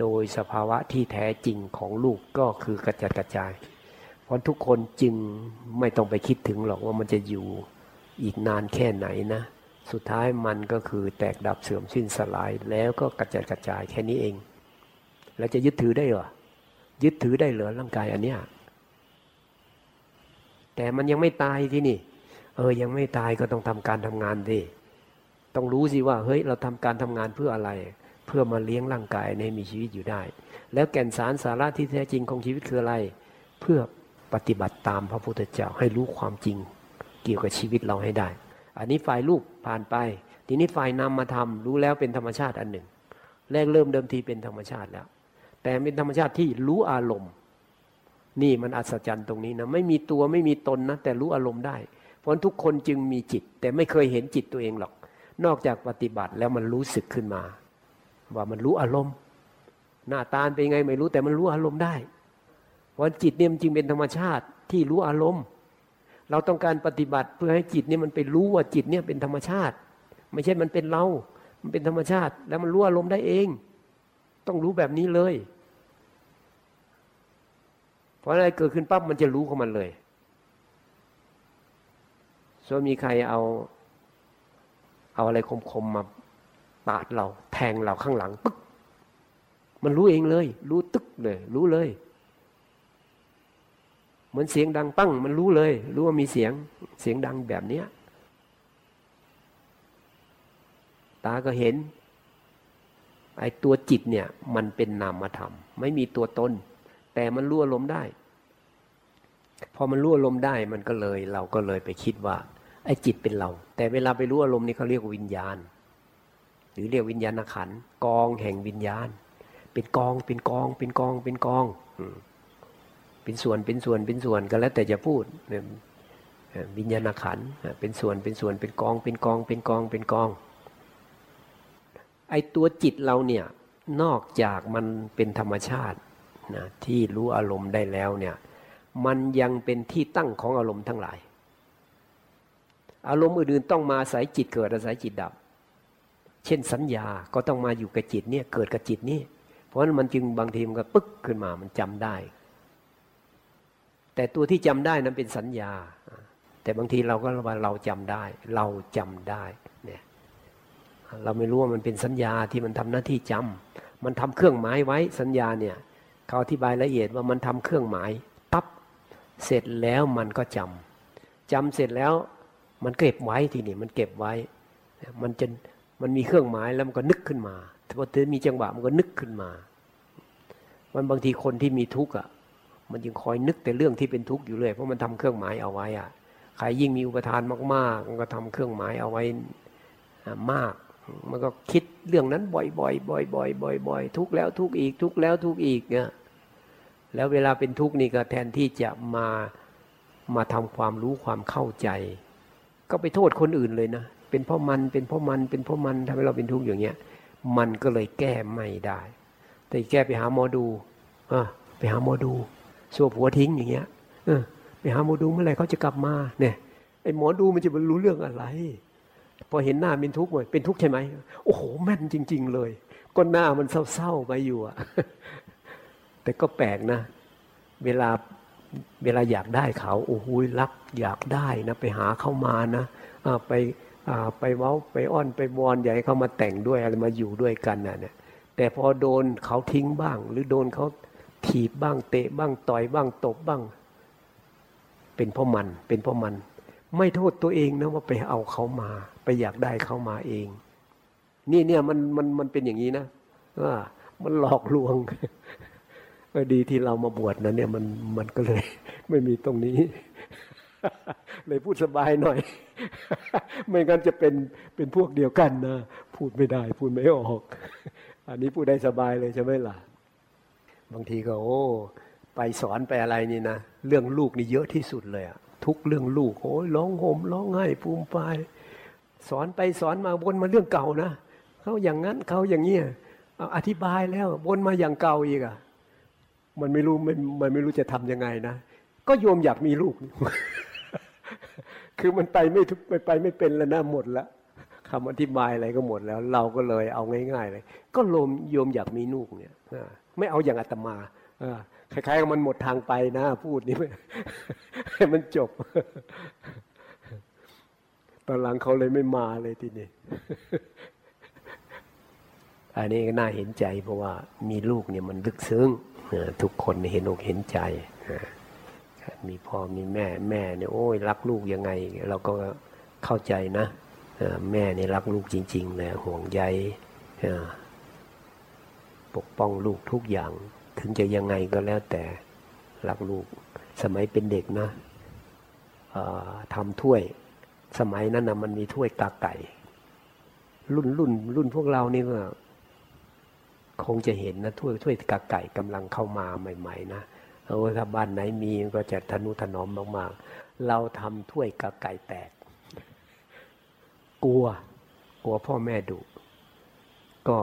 โดยสภาวะที่แท้จริงของลูกก็คือกระจัดกระจาย เพราะทุกคนจึงไม่ต้องไปคิดถึงหรอกว่ามันจะอยู่อีกนานแค่ไหนนะ สุดท้ายมันก็คือแตกดับเสื่อมสิ้นสลาย แล้วก็กระจัดกระจายแค่นี้เอง แล้วจะยึดถือได้เหรอ ยึดถือได้เหรอร่างกายอันเนี้ยแต่มันยังไม่ตายที่นี่ เออยังไม่ตายก็ต้องทำการทำงานดิ ต้องรู้สิว่าเฮ้ยเราทำการทำงานเพื่ออะไร เพื่อมาเลี้ยงร่างกายในมีชีวิตอยู่ได้ แล้วแก่นสารสาระที่แท้จริงของชีวิตคืออะไร เพื่อปฏิบัติตามพระพุทธเจ้าให้รู้ความจริง เกี่ยวกับชีวิตเราให้ได้ อันนี้ฝ่ายรูปผ่านไป ทีนี้ฝ่ายนำมาทำรู้แล้วเป็นธรรมชาติอันหนึ่ง แรกเริ่มเดิมทีเป็นธรรมชาติแล้ว แต่เป็นธรรมชาติที่รู้อารมณ์ นี่มันอัศจรรย์ตรงนี้นะไม่มีตัวไม่มีตนนะแต่รู้อารมณ์ได้ เพราะทุกคนจึงมีจิต แต่ไม่เคยเห็นจิตตัวเองหรอก นอกจากปฏิบัติแล้วมันรู้สึกขึ้นมา ว่ามันรู้อารมณ์ หน้าตาเป็นไงไม่รู้แต่มันรู้อารมณ์ได้ เพราะจิตเนี่ยมันจึงเป็นธรรมชาติที่รู้อารมณ์ เราต้องการปฏิบัติเพื่อให้จิตเนี่ยมันไปรู้ว่าจิตเนี่ยเป็นธรรมชาติ ไม่ใช่มันเป็นเรา มันเป็นธรรมชาติ แล้วมันรู้อารมณ์ได้เอง ต้องรู้แบบนี้เลย เพราะอะไรเกิดขึ้นปั๊บมันจะรู้ของมันเลยส่วนมีใครเอา เอาอะไรคมๆมาปาดเรา แทงเราข้างหลังปึ๊กมันรู้เองเลย รู้ตึกเลย รู้เลย เหมือนเสียงดังปั้ง มันรู้เลย รู้ว่ามีเสียงเสียงดังแบบเนี้ยตาก็เห็น ไอ้ตัวจิตเนี่ย มันเป็นนามธรรม ไม่มีตัวตน แต่มันรู้อารมณ์ได้ พอมันรู้อารมณ์ได้มันก็เลย เราก็เลยไปคิดว่า ไอ้จิตเป็นเรา แต่เวลาไปรู้อารมณ์นี่เขาเรียกวิญญาณ หรือเรียกวิญญาณขันกองแห่งวิญญาณ เป็นกองเป็นกองเป็นกองเป็นกองเป็นส่วนเป็นส่วนเป็นส่วนก็แล้วแต่จะพูดวิญญาณขันเป็นส่วนเป็นส่วนเป็นกอง เป็นกองเป็นกองเป็นกอง ไอตัวจิตเราเนี่ยนอกจากมันเป็นธรรมชาตินะที่รู้อารมณ์ได้แล้วเนี่ยมันยังเป็นที่ตั้งของอารมณ์ทั้งหลาย อารมณ์อื่นๆต้องมาอาศัยจิตเกิดอาศัยจิตดับ เช่นสัญญาก็ต้องมาอยู่กับจิตเนี่ยเกิดกับจิตนี่เพราะฉะนั้นมันจึงบางทีมันก็ปึ๊กขึ้นมามันจำได้ แต่ตัวที่จำได้นั้นเป็นสัญญา แต่บางทีเราก็ว่าเราจำได้ เราจำได้เนี่ยเราไม่รู้ว่ามันเป็นสัญญาที่มันทำหน้าที่จำมันทำเครื่องหมายไว้สัญญาเนี่ยเขาอธิบายละเอียดว่ามันทำเครื่องหมายปั๊บเสร็จแล้วมันก็จำจำเสร็จแล้ว มันเก็บไว้ทีนี้มันเก็บไว้ มันจะมันมีเครื่องหมายแล้วมันก็นึกขึ้นมาพอเธอมีจังหวะมันก็นึกขึ้นมา มันบางทีคนที่มีทุกข์อะ มันยังคอยนึกแต่เรื่องที่เป็นทุกข์อยู่เลยเพราะมันทำเครื่องหมายเอาไว้อะใครยิ่งมีอุปทานมาก ๆ มันก็ทำเครื่องหมายเอาไว้มาก มันก็คิดเรื่องนั้นบ่อยๆบ่อยๆบ่อยๆทุกแล้วทุกอีกทุกแล้วทุกอีกเนี่ยแล้วเวลาเป็นทุกข์นี่ก็แทนที่จะมามาทำความรู้ความเข้าใจ ก็ไปโทษคนอื่นเลยนะ เป็นเพราะมันเป็นเพราะมันเป็นเพราะมันทำให้เราเป็นทุกข์อย่างเงี้ย มันก็เลยแก้ไม่ได้ แต่แก้ไปหาหมอดูอะไปหาหมอดูสวบหัวทิ้งอย่างเงี้ยเออไปหาหมอดูเมื่อไหร่เขาจะกลับมาเนี่ยไอ้หมอดูมันจะรู้เรื่องอะไร พอเห็นหน้าเป็นทุกข์หมดเป็นทุกข์ใช่ไหมโอ้โหแม่นจริง ๆ เลยก็หน้ามันเศร้าๆไปอยู่อะแต่ก็แปลกนะ เวลา เวลาอยากได้เขาโอ้โหรักอยากได้นะไปหาเข้ามานะไปไปเว้าไปอ้อนไปวอนอยากให้เขามาแต่งด้วยอะไรมาอยู่ด้วยกันนะเนี่ยแต่พอโดนเขาทิ้งบ้าง หรือโดนเขาถีบบ้างเตะบ้างต่อยบ้างตบบ้าง เป็นเพราะมันเป็นเพราะมัน ไม่โทษตัวเองนะว่าไปเอาเขามา ไปอยากได้เขามาเอง นี่เนี่ยมันมันมันเป็นอย่างนี้นะว่ามันหลอกลวง ดีที่เรามาบวชนะเนี่ยมันมันก็เลย ไม่มีตรงนี้ เลยพูดสบายหน่อย ไม่งั้นจะเป็นเป็นพวกเดียวกันนะพูดไม่ได้ พูดไม่ออก อันนี้พูดได้สบายเลยใช่ไหมล่ะ บางทีก็โอ้ไปสอนไปอะไรนี่นะเรื่องลูกนี่เยอะที่สุดเลยอะทุกเรื่องลูกโอ้ยร้องห่มร้องไห้ภูมิปายสอนไปสอนมาวนมาเรื่องเก่านะเขาอย่างนั้นเขาอย่างเงี้ยอธิบายแล้ววนมาอย่างเก่าอีกอะ มันไม่รู้มันมันไม่รู้จะทํำยังไงนะก็โยมอยากมีลูก คือมันไปไม่ทุกไปไม่เป็นแล้วนะหมดแล้วคำอธิบายอะไรก็หมดแล้ว เราก็เลยเอาง่าย ๆ เลย ก็โยมโยมอยากมีลูกเนี่ยไม่เอาอย่างอาตมาคล้ายๆกับมันหมดทางไปนะ พูดนี่ให้มันจบ ตอนหลังเขาเลยไม่มาเลยทีนี้อันนี้ก็น่าเห็นใจเพราะว่ามีลูกเนี่ยมันลึกซึ้ง ทุกคนเห็นอกเห็นใจมีพ่อมีแม่แม่เนี่ยโอ้ยรักลูกยังไง เราก็เข้าใจนะแม่เนี่ยรักลูกจริงๆเลยห่วงใยปกป้องลูกทุกอย่าง ถึงจะยังไงก็แล้วแต่รักลูก สมัยเป็นเด็กนะทำถ้วย สมัยนั้นนะมันมีถ้วยกาไก่ รุ่นรุ่นรุ่นพวกเรานี่ก็ คงจะเห็นนะถ้วยถ้วยกาไก่กำลังเข้ามาใหม่ ๆ นะเออถ้าบ้านไหนมีก็จะทนุถนอมมากๆ เราทำถ้วยกาไก่แตก กลัว กลัวพ่อแม่ดุก็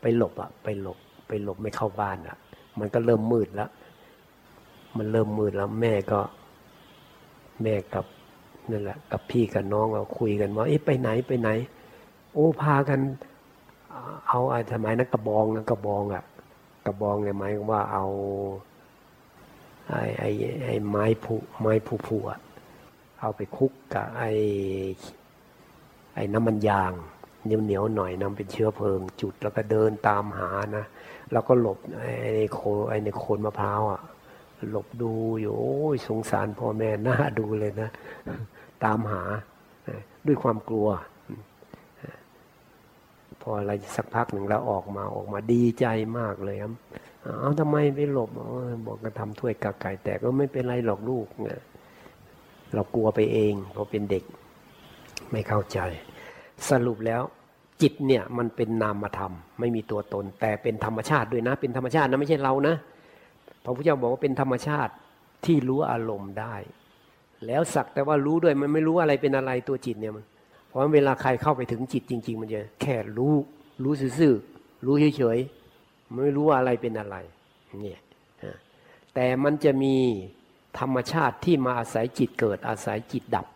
ไปหลบอะไปหลบ ไปหลบไม่เข้าบ้านอะมันก็เริ่มมืดแล้ว มันเริ่มมืดแล้วแม่ก็ แม่กับนั่นแหละ กับพี่กับน้องเราคุยกันว่าเอ๊ะไปไหนไปไหน โอ้พากัน เอาไอ้สมัยนั้นกระบองนะกระบองอะ กระบองเนี่ยหมายว่าเอาไอ้ไอ้ไอ้ไม้ผุไม้ผุผุอะเอาไปคุกกับไอ้ไอ้น้ำมันยางเหนียวเหนียวหน่อยนำเป็นเชื้อเพลิง จุดแล้วก็เดินตามหานะแล้วก็หลบไอ้ในโคไอ้ในโคนมะพร้าวอะ หลบดูอยู่โอ้ยสงสารพ่อแม่น่าดูเลยนะ ตามหาด้วยความกลัว พออะไรสักพักหนึ่งแล้วออกมาออกมาดีใจมากเลยครับเอาทำไมไม่หลบบอกกันทำถ้วยกาไก่แต่ก็ไม่เป็นไรหรอกลูกเนี่ยเรากลัวไปเองเพราะเป็นเด็กไม่เข้าใจ สรุปแล้วจิตเนี่ยมันเป็นนามธรรม ไม่มีตัวตน แต่เป็นธรรมชาติด้วยนะ เป็นธรรมชาตินะไม่ใช่เรานะพระพุทธเจ้าบอกว่าเป็นธรรมชาติที่รู้อารมณ์ได้ แล้วสักแต่ว่ารู้ด้วยมันไม่รู้อะไรเป็นอะไรตัวจิตเนี่ยมัน ราะเวลาใครเข้าไปถึงจิตจริง ๆ มันจะแค่รู้รู้ซื่อๆรู้เฉยๆไม่รู้ว่าอะไรเป็นอะไรเนี่ยแต่มันจะมีธรรมชาติที่มาอาศัยจิตเกิดอาศัยจิตดับ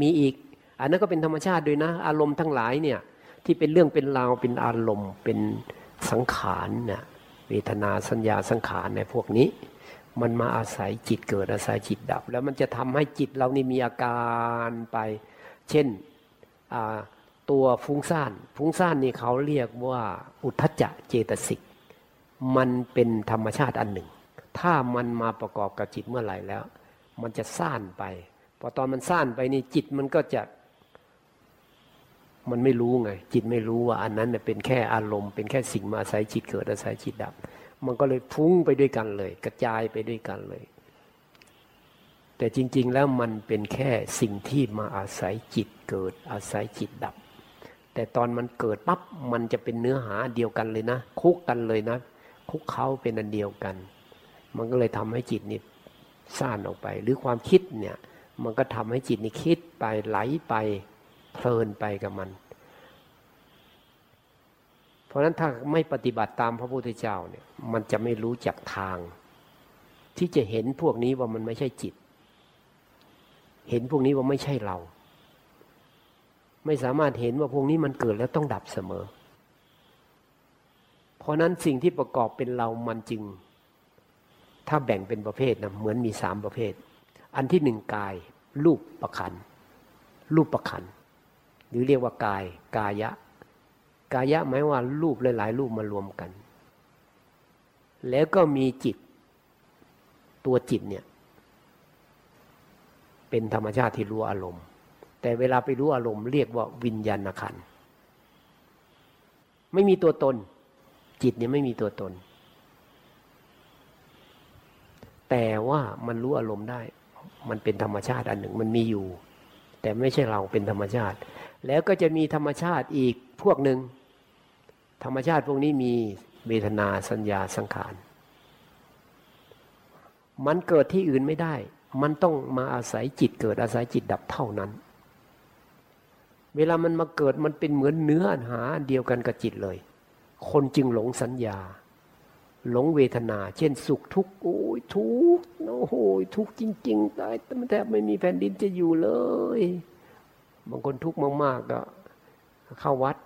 มีอีก อันนั้นก็เป็นธรรมชาติด้วยนะ อารมณ์ทั้งหลายเนี่ยที่เป็นเรื่องเป็นราวเป็นอารมณ์เป็นสังขารเนี่ยเวทนาสัญญาสังขารในพวกนี้ มันมาอาศัยจิตเกิดอาศัยจิตดับ แล้วมันจะทำให้จิตเรานี่มีอาการไป เช่น ตัวฟุ้งซ่านฟุ้งซ่านนี่เขาเรียกว่าอุทจจะเจตสิกมันเป็นธรรมชาติอันหนึ่ง ถ้ามันมาประกอบกับจิตเมื่อไหร่แล้ว มันจะซ่านไป พอตอนมันซ่านไปนี่จิตมันก็จะ มันไม่รู้ไง จิตไม่รู้ว่าอันนั้นเป็นแค่อารมณ์เป็นแค่สิ่งมาอาศัยจิตเกิดอาศัยจิตดับ มันก็เลยฟุ้งไปด้วยกันเลย กระจายไปด้วยกันเลย แต่จริง ๆ แล้วมันเป็นแค่สิ่งที่มาอาศัยจิตเกิดอาศัยจิตดับ แต่ตอนมันเกิดปั๊บมันจะเป็นเนื้อหาเดียวกันเลยนะ คุกกันเลยนะคุกเขาเป็นอันเดียวกัน มันก็เลยทำให้จิตนี่ซ่านออกไป หรือความคิดเนี่ยมันก็ทำให้จิตนี่คิดไปไหลไปเพลินไปกับมัน เพราะฉะนั้นถ้าไม่ปฏิบัติตามพระพุทธเจ้าเนี่ยมันจะไม่รู้จักทาง ที่จะเห็นพวกนี้ว่ามันไม่ใช่จิต เห็นพวกนี้ว่าไม่ใช่เรา ไม่สามารถเห็นว่าพวกนี้มันเกิดแล้วต้องดับเสมอ เพราะนั้นสิ่งที่ประกอบเป็นเรามันจึง ถ้าแบ่งเป็นประเภทนะเหมือนมีสามประเภท อันที่หนึ่งกาย รูปประคันรูปประคันหรือเรียกว่ากาย กายะ กายะหมายว่ารูปหลายๆรูปมารวมกัน แล้วก็มีจิต ตัวจิตเนี่ย เป็นธรรมชาติที่รู้อารมณ์ แต่เวลาไปรู้อารมณ์เรียกว่าวิญญาณขันไม่มีตัวตน จิตเนี่ยไม่มีตัวตน แต่ว่ามันรู้อารมณ์ได้ มันเป็นธรรมชาติอันหนึ่งมันมีอยู่ แต่ไม่ใช่เราเป็นธรรมชาติ แล้วก็จะมีธรรมชาติอีกพวกหนึ่งธรรมชาติพวกนี้มีเวทนาสัญญาสังขาร มันเกิดที่อื่นไม่ได้ มันต้องมาอาศัยจิตเกิดอาศัยจิตดับเท่านั้น เวลามันมาเกิดมันเป็นเหมือนเนื้อหาเดียวกันกับจิตเลย คนจึงหลงสัญญา หลงเวทนา เช่นสุขทุกข์โอ้ยทุกข์โอ้โหทุกข์จริง ๆ ตายแต่แทบไม่มีแผ่นดินจะอยู่เลย บางคนทุกข์มากๆก็เข้าวัด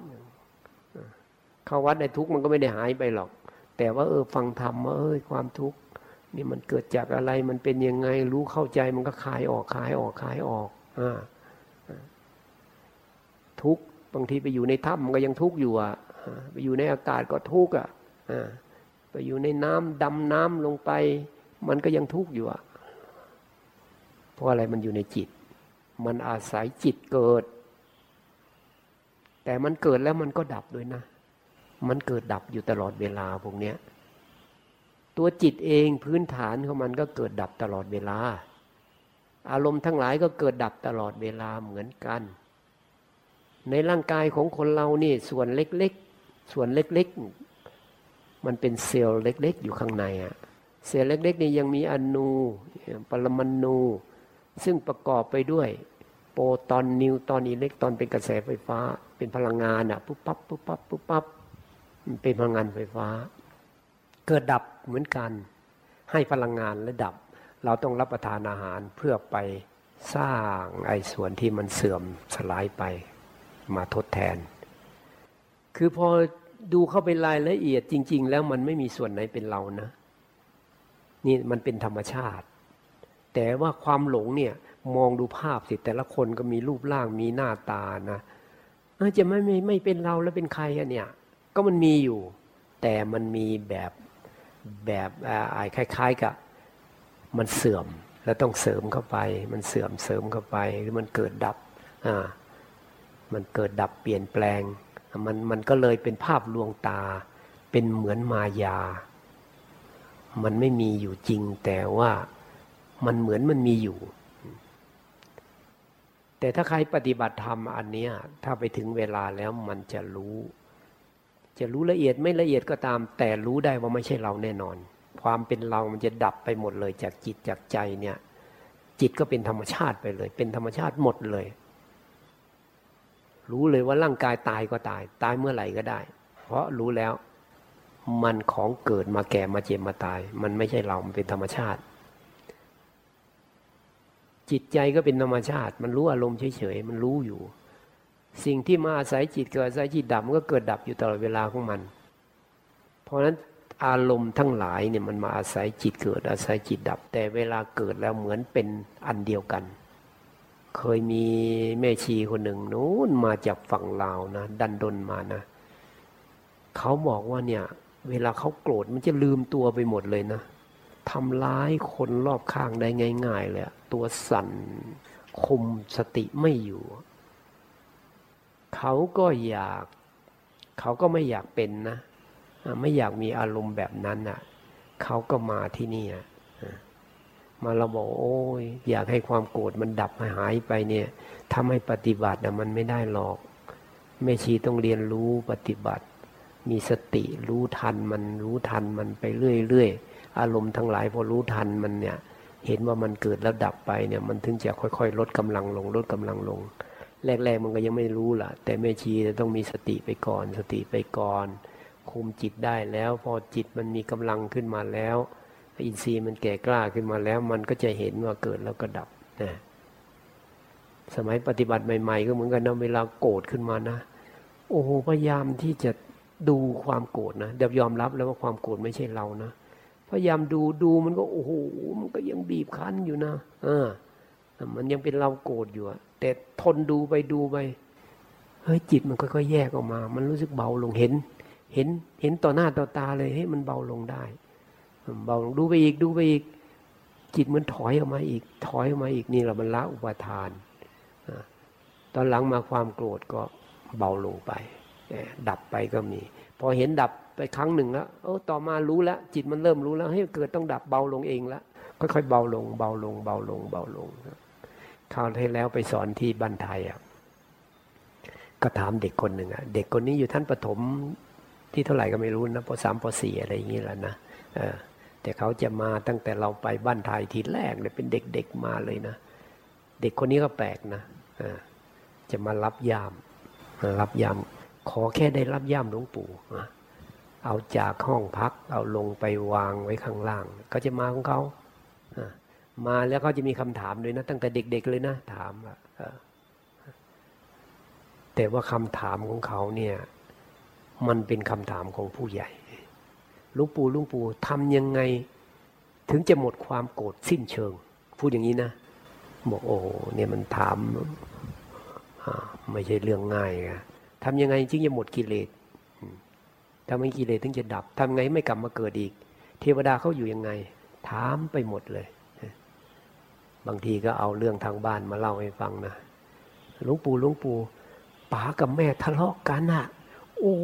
เข้าวัดในทุกข์มันก็ไม่ได้หายไปหรอก แต่ว่าเออฟังธรรมว่าเอ้ยความทุกข์ นี่มันเกิดจากอะไรมันเป็นยังไง รู้เข้าใจมันก็คลายออกคลายออกคลายออกอ่าทุกข์บางทีไปอยู่ในถ้ำมันก็ยังทุกข์อยู่อะไปอยู่ในอากาศก็ทุกข์อะไปอยู่ในน้ำดำน้ำลงไป มันก็ยังทุกข์อยู่อะเพราะอะไรมันอยู่ในจิต มันอาศัยจิตเกิด แต่มันเกิดแล้วมันก็ดับด้วยนะ มันเกิดดับอยู่ตลอดเวลาพวกเนี้ย ตัวจิตเองพื้นฐานของมันก็เกิดดับตลอดเวลา อารมณ์ทั้งหลายก็เกิดดับตลอดเวลาเหมือนกัน ในร่างกายของคนเรานี่ส่วนเล็กๆ ส่วนเล็กๆ มันเป็นเซลล์เล็ก ๆ อยู่ข้างในอะเซลล์เล็กๆนี่ยังมีอนูปรมาณูซึ่งประกอบไปด้วย โปรตอนนิวตอนอิเล็กตรอนเป็นกระแสไฟฟ้า เป็นพลังงานอะปุ๊บปั๊บปุ๊บปั๊บปุ๊บปั๊บเป็นพลังงานไฟฟ้า เกิดดับเหมือนกัน ให้พลังงานและดับ เราต้องรับประทานอาหารเพื่อไปสร้างไอ้ส่วนที่มันเสื่อมสลายไปมาทดแทน คือพอดูเข้าไปรายละเอียดจริง ๆ แล้วมันไม่มีส่วนไหนเป็นเรานะ นี่มันเป็นธรรมชาติ แต่ว่าความหลงเนี่ยมองดูภาพสิแต่ละคนก็มีรูปร่างมีหน้าตานะจะไม่ไม่ไม่เป็นเราแล้วเป็นใครอะเนี่ย ก็มันมีอยู่ แต่มันมีแบบ แบบอะไรคล้ายๆกับมันเสื่อมแล้วต้องเสริมเข้าไป มันเสื่อมเสริมเข้าไปหรือมันเกิดดับอ่ามันเกิดดับเปลี่ยนแปลงมันมันก็เลยเป็นภาพลวงตา เป็นเหมือนมายา มันไม่มีอยู่จริง แต่ว่ามันเหมือนมันมีอยู่ แต่ถ้าใครปฏิบัติธรรมอันนี้ถ้าไปถึงเวลาแล้วมันจะรู้ จะรู้ละเอียดไม่ละเอียดก็ตาม แต่รู้ได้ว่าไม่ใช่เราแน่นอน ความเป็นเรามันจะดับไปหมดเลยจากจิตจากใจเนี่ย จิตก็เป็นธรรมชาติไปเลย เป็นธรรมชาติหมดเลย รู้เลยว่าร่างกายตายก็ตาย ตายเมื่อไหร่ก็ได้ เพราะรู้แล้วมันของเกิดมาแก่มาเจ็บมาตาย มันไม่ใช่เรา มันเป็นธรรมชาติ จิตใจก็เป็นธรรมชาติ มันรู้อารมณ์เฉยๆ มันรู้อยู่ สิ่งที่มาอาศัยจิตเกิดอาศัยจิตดับมันก็เกิดดับอยู่ตลอดเวลาของมัน เพราะฉะนั้นอารมณ์ทั้งหลายเนี่ยมันมาอาศัยจิตเกิดอาศัยจิตดับ แต่เวลาเกิดแล้วเหมือนเป็นอันเดียวกัน เคยมีแม่ชีคนหนึ่งนู้นมาจากฝั่งลาวนะดันดนมานะเขาบอกว่าเนี่ย เวลาเขาโกรธมันจะลืมตัวไปหมดเลยนะทำร้ายคนรอบข้างได้ง่าย ๆเลยตัวสั่นคุมสติไม่อยู่ เขาก็อยาก เขาก็ไม่อยากเป็นนะ ไม่อยากมีอารมณ์แบบนั้นอะ เขาก็มาที่นี่มาเราบอกโอ้ยอยากให้ความโกรธมันดับหายไปเนี่ยถ้าไม่ปฏิบัตินะมันไม่ได้หรอกแม่ชีต้องเรียนรู้ปฏิบัติ มีสติรู้ทันมันรู้ทันมันไปเรื่อยๆอารมณ์ทั้งหลายพอรู้ทันมันเนี่ย เห็นว่ามันเกิดแล้วดับไปเนี่ย มันถึงจะค่อยๆ ลดกำลังลง ลดกำลังลง แรก ๆ มันก็ยังไม่รู้ล่ะ แต่แม่ชีจะต้องมีสติไปก่อน สติไปก่อน คุมจิตได้แล้ว พอจิตมันมีกำลังขึ้นมาแล้ว อินทรีย์มันแก่กล้าขึ้นมาแล้ว มันก็จะเห็นว่าเกิดแล้วก็ดับนะสมัยปฏิบัติใหม่ ๆ ก็เหมือนกันนะเวลาโกรธขึ้นมานะ โอ้โหพยายามที่จะดูความโกรธนะเดี๋ยวยอมรับแล้วว่าความโกรธไม่ใช่เรานะพยายามดูดูมันก็โอ้โหมันก็ยังบีบคั้นอยู่นะอ่า มันยังเป็นเราโกรธอยู่แต่ทนดูไปดูไปเฮ้ยจิตมันค่อยๆแยกออกมา มันรู้สึกเบาลงเห็น เห็นเห็นต่อหน้าต่อตาเลยให้มันเบาลงได้เบาลงดูไปอีกดูไปอีก จิตมันถอยออกมาอีก ถอยออกมาอีกนี่เรามันละอุปทานตอนหลังมาความโกรธก็เบาลงไป ดับไปก็มี พอเห็นดับไปครั้งหนึ่งแล้วโอ้ต่อมารู้แล้ว จิตมันเริ่มรู้แล้วให้เกิดต้องดับเบาลงเองแล้วค่อยๆเบาลง เบาลง เบาลง เบาลงคร คราวที่แล้วไปสอนที่บ้านไทยอะก็ถามเด็กคนหนึ่งอะเด็กคนนี้อยู่ท่านปฐมที่เท่าไหร่ก็ไม่รู้นะปสามปสี่อะไรอย่างนี้แหละนะเออแต่เขาจะมาตั้งแต่เราไปบ้านไทยทีแรกเลยเป็นเด็กๆมาเลยนะ เด็กคนนี้ก็แปลกนะจะมารับยามรับยาม ขอแค่ได้รับยามหลวงปู่เอาจากห้องพัก เอาลงไปวางไว้ข้างล่าง ก็จะมาของเขา มาแล้วเขาจะมีคำถามด้วยนะ ตั้งแต่เด็ก ๆเลยนะ ถามแต่ว่าคำถามของเขาเนี่ย มันเป็นคำถามของผู้ใหญ่ลวงปู่ลวงปู่ทำยังไง ถึงจะหมดความโกรธสิ้นเชิง พูดอย่างนี้นะบอกโอ้เนี่ยมันถามไม่ใช่เรื่องง่ายนะทำยังไงจึงจะหมดกิเลสทำไงกิเลสถึงจะดับทำไงไม่กลับมาเกิดอีก เทวดาเขาอยู่ยังไง ถามไปหมดเลย บางทีก็เอาเรื่องทางบ้านมาเล่าให้ฟังนะหลวงปู่หลวงปู่ป๋ากับแม่ทะเลาะกันอะโอ้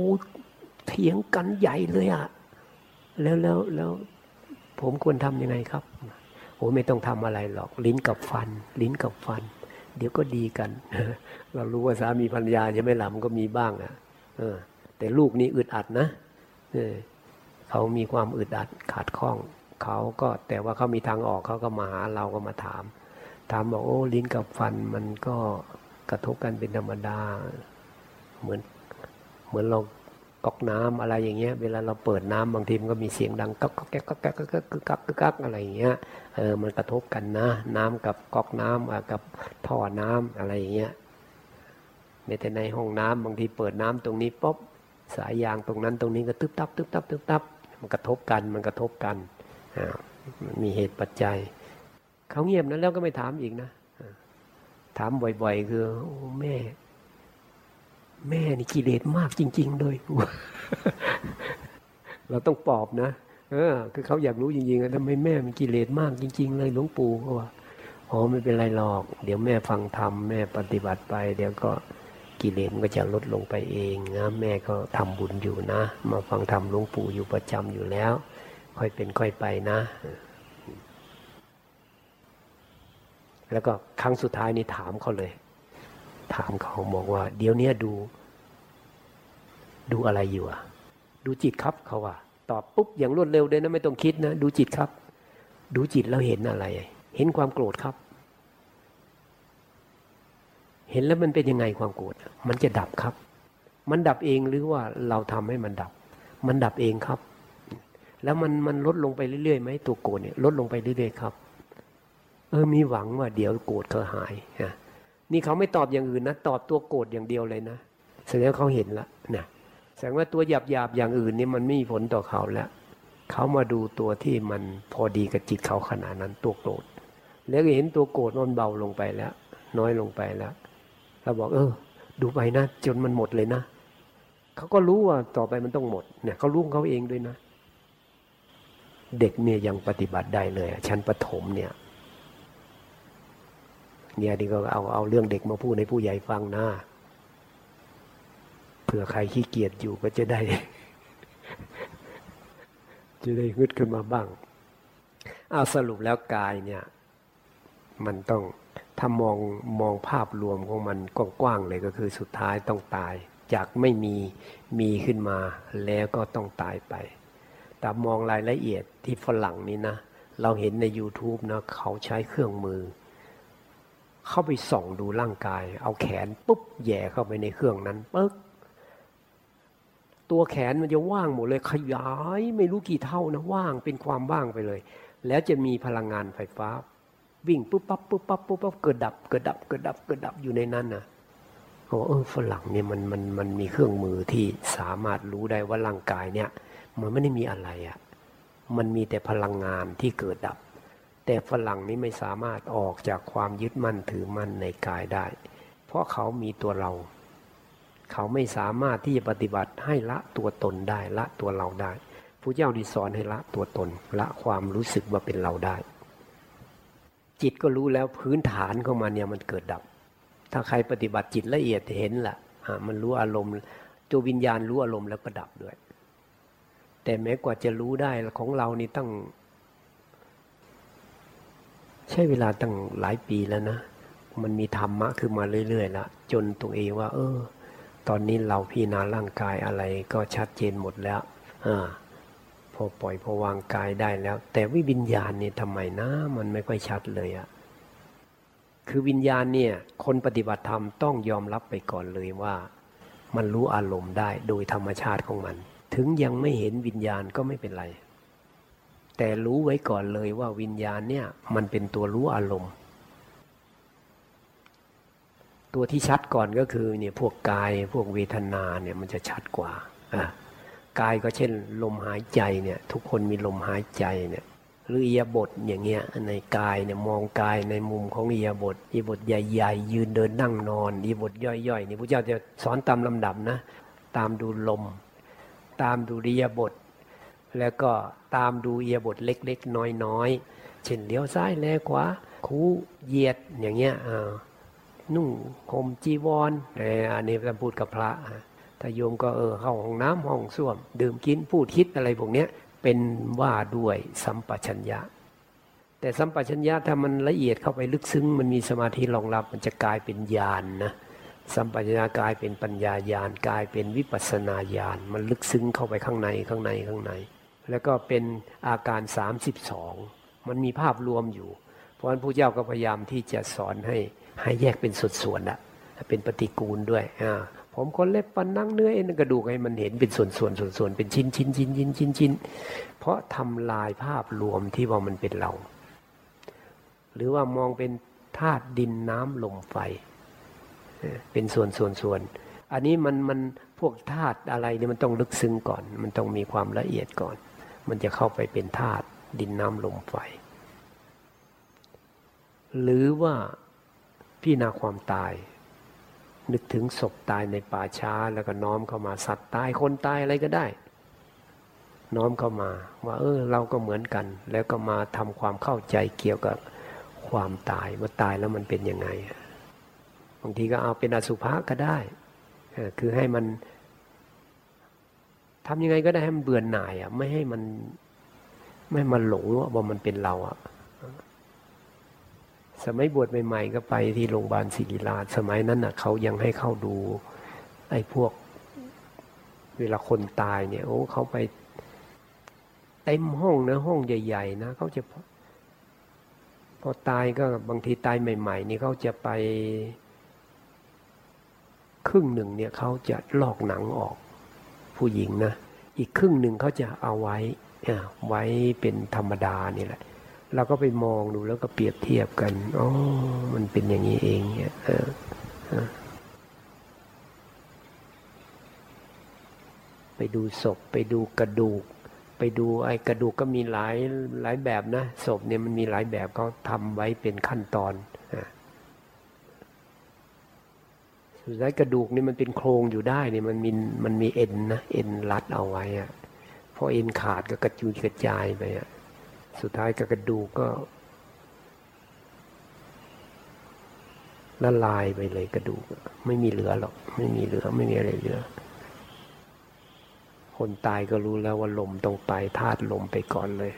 เถียงกันใหญ่เลยอะแล้วแล้วแล้วผมควรทำยังไงครับโอ้ไม่ต้องทำอะไรหรอก ลิ้นกับฟัน ลิ้นกับฟัน เดี๋ยวก็ดีกัน เรารู้ว่าสามีภรรยาจะไม่หลับก็มีบ้างอะเออแต่ลูกนี่อึดอัดนะเออเขามีความอึดอัดขาดข้อง เขาก็แต่ว่าเขามีทางออกเขาก็มาหาเราก็มาถาม ถามบอกโอ้ลิ้นกับฟันมันก็กระทบกันเป็นธรรมดา เหมือนเหมือนเราก๊อกน้ำอะไรอย่างเงี้ย เวลาเราเปิดน้ำบางทีมันก็มีเสียงดังก๊อกก๊อกแก๊กก๊อกแก๊กก๊อกก๊อกก๊อกอะไรอย่างเงี้ยเออมันกระทบกันนะ น้ำกับก๊อกน้ำกับท่อน้ำอะไรอย่างเงี้ยในแต่ในห้องน้ำบางทีเปิดน้ำตรงนี้ป๊อบสายยางตรงนั้นตรงนี้ก็ตึ๊บตับตึ๊บตับตึ๊บตับมันกระทบกันมันกระทบกัน มีเหตุปัจจัย เขาเงียบนะแล้วก็ไม่ถามอีกนะถามบ่อย ๆ คือโอ้แม่ แม่นี่กิเลสมากจริง ๆ เลยเราต้องปอบนะเออ คือเขาอยากรู้จริงๆทำไมแม่มีกิเลสมากจริง ๆ เลยหลวงปู่เขาว่าอ๋อไม่เป็นไรหรอก เดี๋ยวแม่ฟังธรรมแม่ปฏิบัติไป เดี๋ยวก็กิเลสมันก็จะลดลงไปเองนะแม่ก็ทำบุญอยู่นะ มาฟังธรรมหลวงปู่อยู่ประจำอยู่แล้ว ค่อยเป็นค่อยไปนะ แล้วก็ครั้งสุดท้ายนี่ถามเขาเลย ถามเขาบอกว่า เดี๋ยวนี้ดู ดูอะไรอยู่อะดูจิตครับเขาว่า ตอบปุ๊บอย่างรวดเร็วเลยนะไม่ต้องคิดนะ ดูจิตครับ ดูจิตแล้วเห็นอะไร เห็นความโกรธครับ เห็นแล้วมันเป็นยังไงความโกรธมันจะดับครับ มันดับเองหรือว่าเราทำให้มันดับ มันดับเองครับ แล้วมันมันลดลงไปเรื่อยๆไหมตัวโกรธเนี่ยลดลงไปเรื่อยๆครับ เออมีหวังว่าเดี๋ยวโกรธเขาหายนะนี่เขาไม่ตอบอย่างอื่นนะตอบตัวโกรธอย่างเดียวเลยนะแสดงว่าเขาเห็นละนะแสดงว่าตัวหยาบหยาบอย่างอื่นนี่มันไม่มีผลต่อเขาแล้วเขามาดูตัวที่มันพอดีกับจิตเขาขนาดนั้นตัวโกรธแล้วเห็นตัวโกรธมันเบาลงไปแล้ว น้อยลงไปแล้วเราบอก เออ ดูไปนะจนมันหมดเลยนะเขาก็รู้ว่าต่อไปมันต้องหมดเนี่ยเขารู้เขาเองด้วยนะ เด็กเนี่ยยังปฏิบัติได้เลยชั้นปฐมเนี่ยเนี่ยที่ก็เอาเอาเรื่องเด็กมาพูดให้ผู้ใหญ่ฟังนะเผื่อใครขี้เกียจอยู่ก็จะได้ จะได้ฮึดขึ้นมาบ้างเอาสรุปแล้วกายเนี่ย มันต้องถ้ามองมองภาพรวมของมันกว้างๆเลยก็คือสุดท้ายต้องตาย จากไม่มีมีขึ้นมาแล้วก็ต้องตายไป แต่มองรายละเอียดที่ฝรั่งนี่นะ เราเห็นใน YouTube นะเขาใช้เครื่องมือ เข้าไปส่องดูร่างกาย เอาแขนปุ๊บแย่เข้าไปในเครื่องนั้นปึ๊กตัวแขนมันจะว่างหมดเลยขยายไม่รู้กี่เท่านะว่างเป็นความว่างไปเลย แล้วจะมีพลังงานไฟฟ้า วิ่งปุ๊บปั๊บปุ๊บปั๊บปุ๊บปั๊บเกิดดับเกิดดับเกิดดับเกิดดับอยู่ในนั้นนะโอ้เออฝรั่งเนี่ยมันมันมันมีเครื่องมือที่สามารถรู้ได้ว่าร่างกายเนี่ย มันไม่ได้มีอะไรอะ่ะ มันมีแต่พลังงานที่เกิดดับ แต่ฝรั่งนี้ไม่สามารถออกจากความยึดมั่นถือมั่นในกายได้ เพราะเขามีตัวเรา เขาไม่สามารถที่จะปฏิบัติให้ละตัวตนได้ละตัวเราได้ผู้เจ้าดีสอนให้ละตัวตน ละความรู้สึกว่าเป็นเราได้ จิตก็รู้แล้วพื้นฐานของมันเนี่ยมันเกิดดับ ถ้าใครปฏิบัติจิตละเอียดเห็นละ่ะมันรู้อารมณ์ตัววิญญาณรู้อารมณ์แล้วก็ดับด้วย แต่แม้กว่าจะรู้ได้ของเรานี่ตั้ง ใช้เวลาตั้งหลายปีแล้วนะ มันมีธรรมะขึ้นมาเรื่อยๆละจนตัวเองว่า เออ ตอนนี้เราพี่นาร่างกายอะไรก็ชัดเจนหมดแล้วอพอปล่อยพอวางกายได้แล้ว แต่วิวิญญาณเนี่ยทำไมนะมันไม่ค่อยชัดเลยอะคือวิญญาณเนี่ย คนปฏิบัติธรรมต้องยอมรับไปก่อนเลยว่า มันรู้อารมณ์ได้โดยธรรมชาติของมัน ถึงยังไม่เห็นวิญญาณก็ไม่เป็นไร แต่รู้ไว้ก่อนเลยว่าวิญญาณเนี่ย มันเป็นตัวรู้อารมณ์ ตัวที่ชัดก่อนก็คือเนี่ยพวกกายพวกเวทนาเนี่ยมันจะชัดกว่าอ่ากายก็เช่น ลมหายใจเนี่ยทุกคนมีลมหายใจเนี่ยหรืออียบทอย่างเงี้ยในกายเนี่ยมองกายในมุมของอียบทอียบทใหญ่ๆ ยืนเดินนั่งนอนอียบทย่อยๆนี่พระเจ้าจะสอนตามลำดับนะ ตามดูลม ตามดูอียบท แล้วก็ตามดูเอียบทเล็กๆ น้อยๆ เช่นเลี้ยวซ้ายแลขวาคูเหยียดอย่างเงี้ยนุ่งห่มจีวรอันนี้จะพูดกับพระถ้าโยมก็เออเข้าห้องน้ำห้องส้วม ดื่มกินพูดคิดอะไรพวกเนี้ยเป็นว่าด้วยสัมปชัญญะ แต่สัมปชัญญะถ้ามันละเอียดเข้าไปลึกซึ้ง มันมีสมาธิรองรับมันจะกลายเป็นญาณนนะ สัมปชัญญะกลายเป็นปัญญาญาณกลายเป็นวิปัสนาญาณมันลึกซึ้งเข้าไปข้างในข้างในข้างใน แล้วก็เป็นอาการ 32 มันมีภาพรวมอยู่ เพราะฉะนั้นพระเจ้าก็พยายามที่จะสอนให้ให้แยกเป็นส่วนๆอะเป็นปฏิกูลด้วยอ่าผมคนเล็บปันนั่งเนื้อเอ็นกระดูกให้มันเห็นเป็นส่วนๆส่วนๆเป็นชิ้นชิ้นชิ้นชิ้นชิ้นชิ้นเพราะทำลายภาพรวมที่ว่ามันเป็นเรา หรือว่ามองเป็นธาตุดินน้ำลมไฟ เป็นส่วนส่วนส่วนอันนี้มันมันพวกธาตุอะไรเนี่ยมันต้องลึกซึ้งก่อน มันต้องมีความละเอียดก่อน มันจะเข้าไปเป็นธาตุดินน้ำลมไฟ หรือว่าพี่นาความตาย นึกถึงศพตายในป่าช้าแล้วก็น้อมเข้ามาสัตว์ตายคนตายอะไรก็ได้ น้อมเข้ามาว่า เออ เราก็เหมือนกัน แล้วก็มาทำความเข้าใจเกี่ยวกับความตายว่าตายแล้วมันเป็นยังไงางทีก็เอาเป็นอสุภะก็ได้คือให้มันทำยังไงก็ได้ให้มันเบื่อหน่ายอะไม่ให้มันไม่มันหลงว่ามันเป็นเราอะสมัยบวชใหม่ๆก็ไปที่โรงพยาบาลศิริราชสมัยนั้นอะเขายังให้เข้าดู ไอ้พวก เวลาคนตายเนี่ย โอ้เขาไปเต็มห้องนะห้องใหญ่ ๆ นะเขาจะพอตายก็บางทีตายใหม่ ๆ นี่เขาจะไป ครึ่งหนึ่งเนี่ยเขาจะลอกหนังออก ผู้หญิงนะ อีกครึ่งหนึ่งเขาจะเอาไว้ไว้เป็นธรรมดานี่แหละเราก็ไปมองดูแล้วก็เปรียบเทียบกันอ๋อมันเป็นอย่างนี้เองเนี่ยไปดูศพไปดูกระดูก ไปดูไอ้กระดูกก็มีหลายหลายแบบนะศพเนี่ยมันมีหลายแบบเขาทำไว้เป็นขั้นตอน สุดท้ายกระดูกนี่มันเป็นโครงอยู่ได้นี่มันมีมันมีเอ็นนะเอ็นรัดเอาไว้อะพอเอ็นขาดก็กระจุยกระจายไปอะสุดท้ายกระดูกก็ละลายไปเลยกระดูกไม่มีเหลือหรอก ไม่มีเหลือไม่มีอะไรเหลือ คนตายก็รู้แล้วว่าลมต้องไปธาตุลมไปก่อนเลย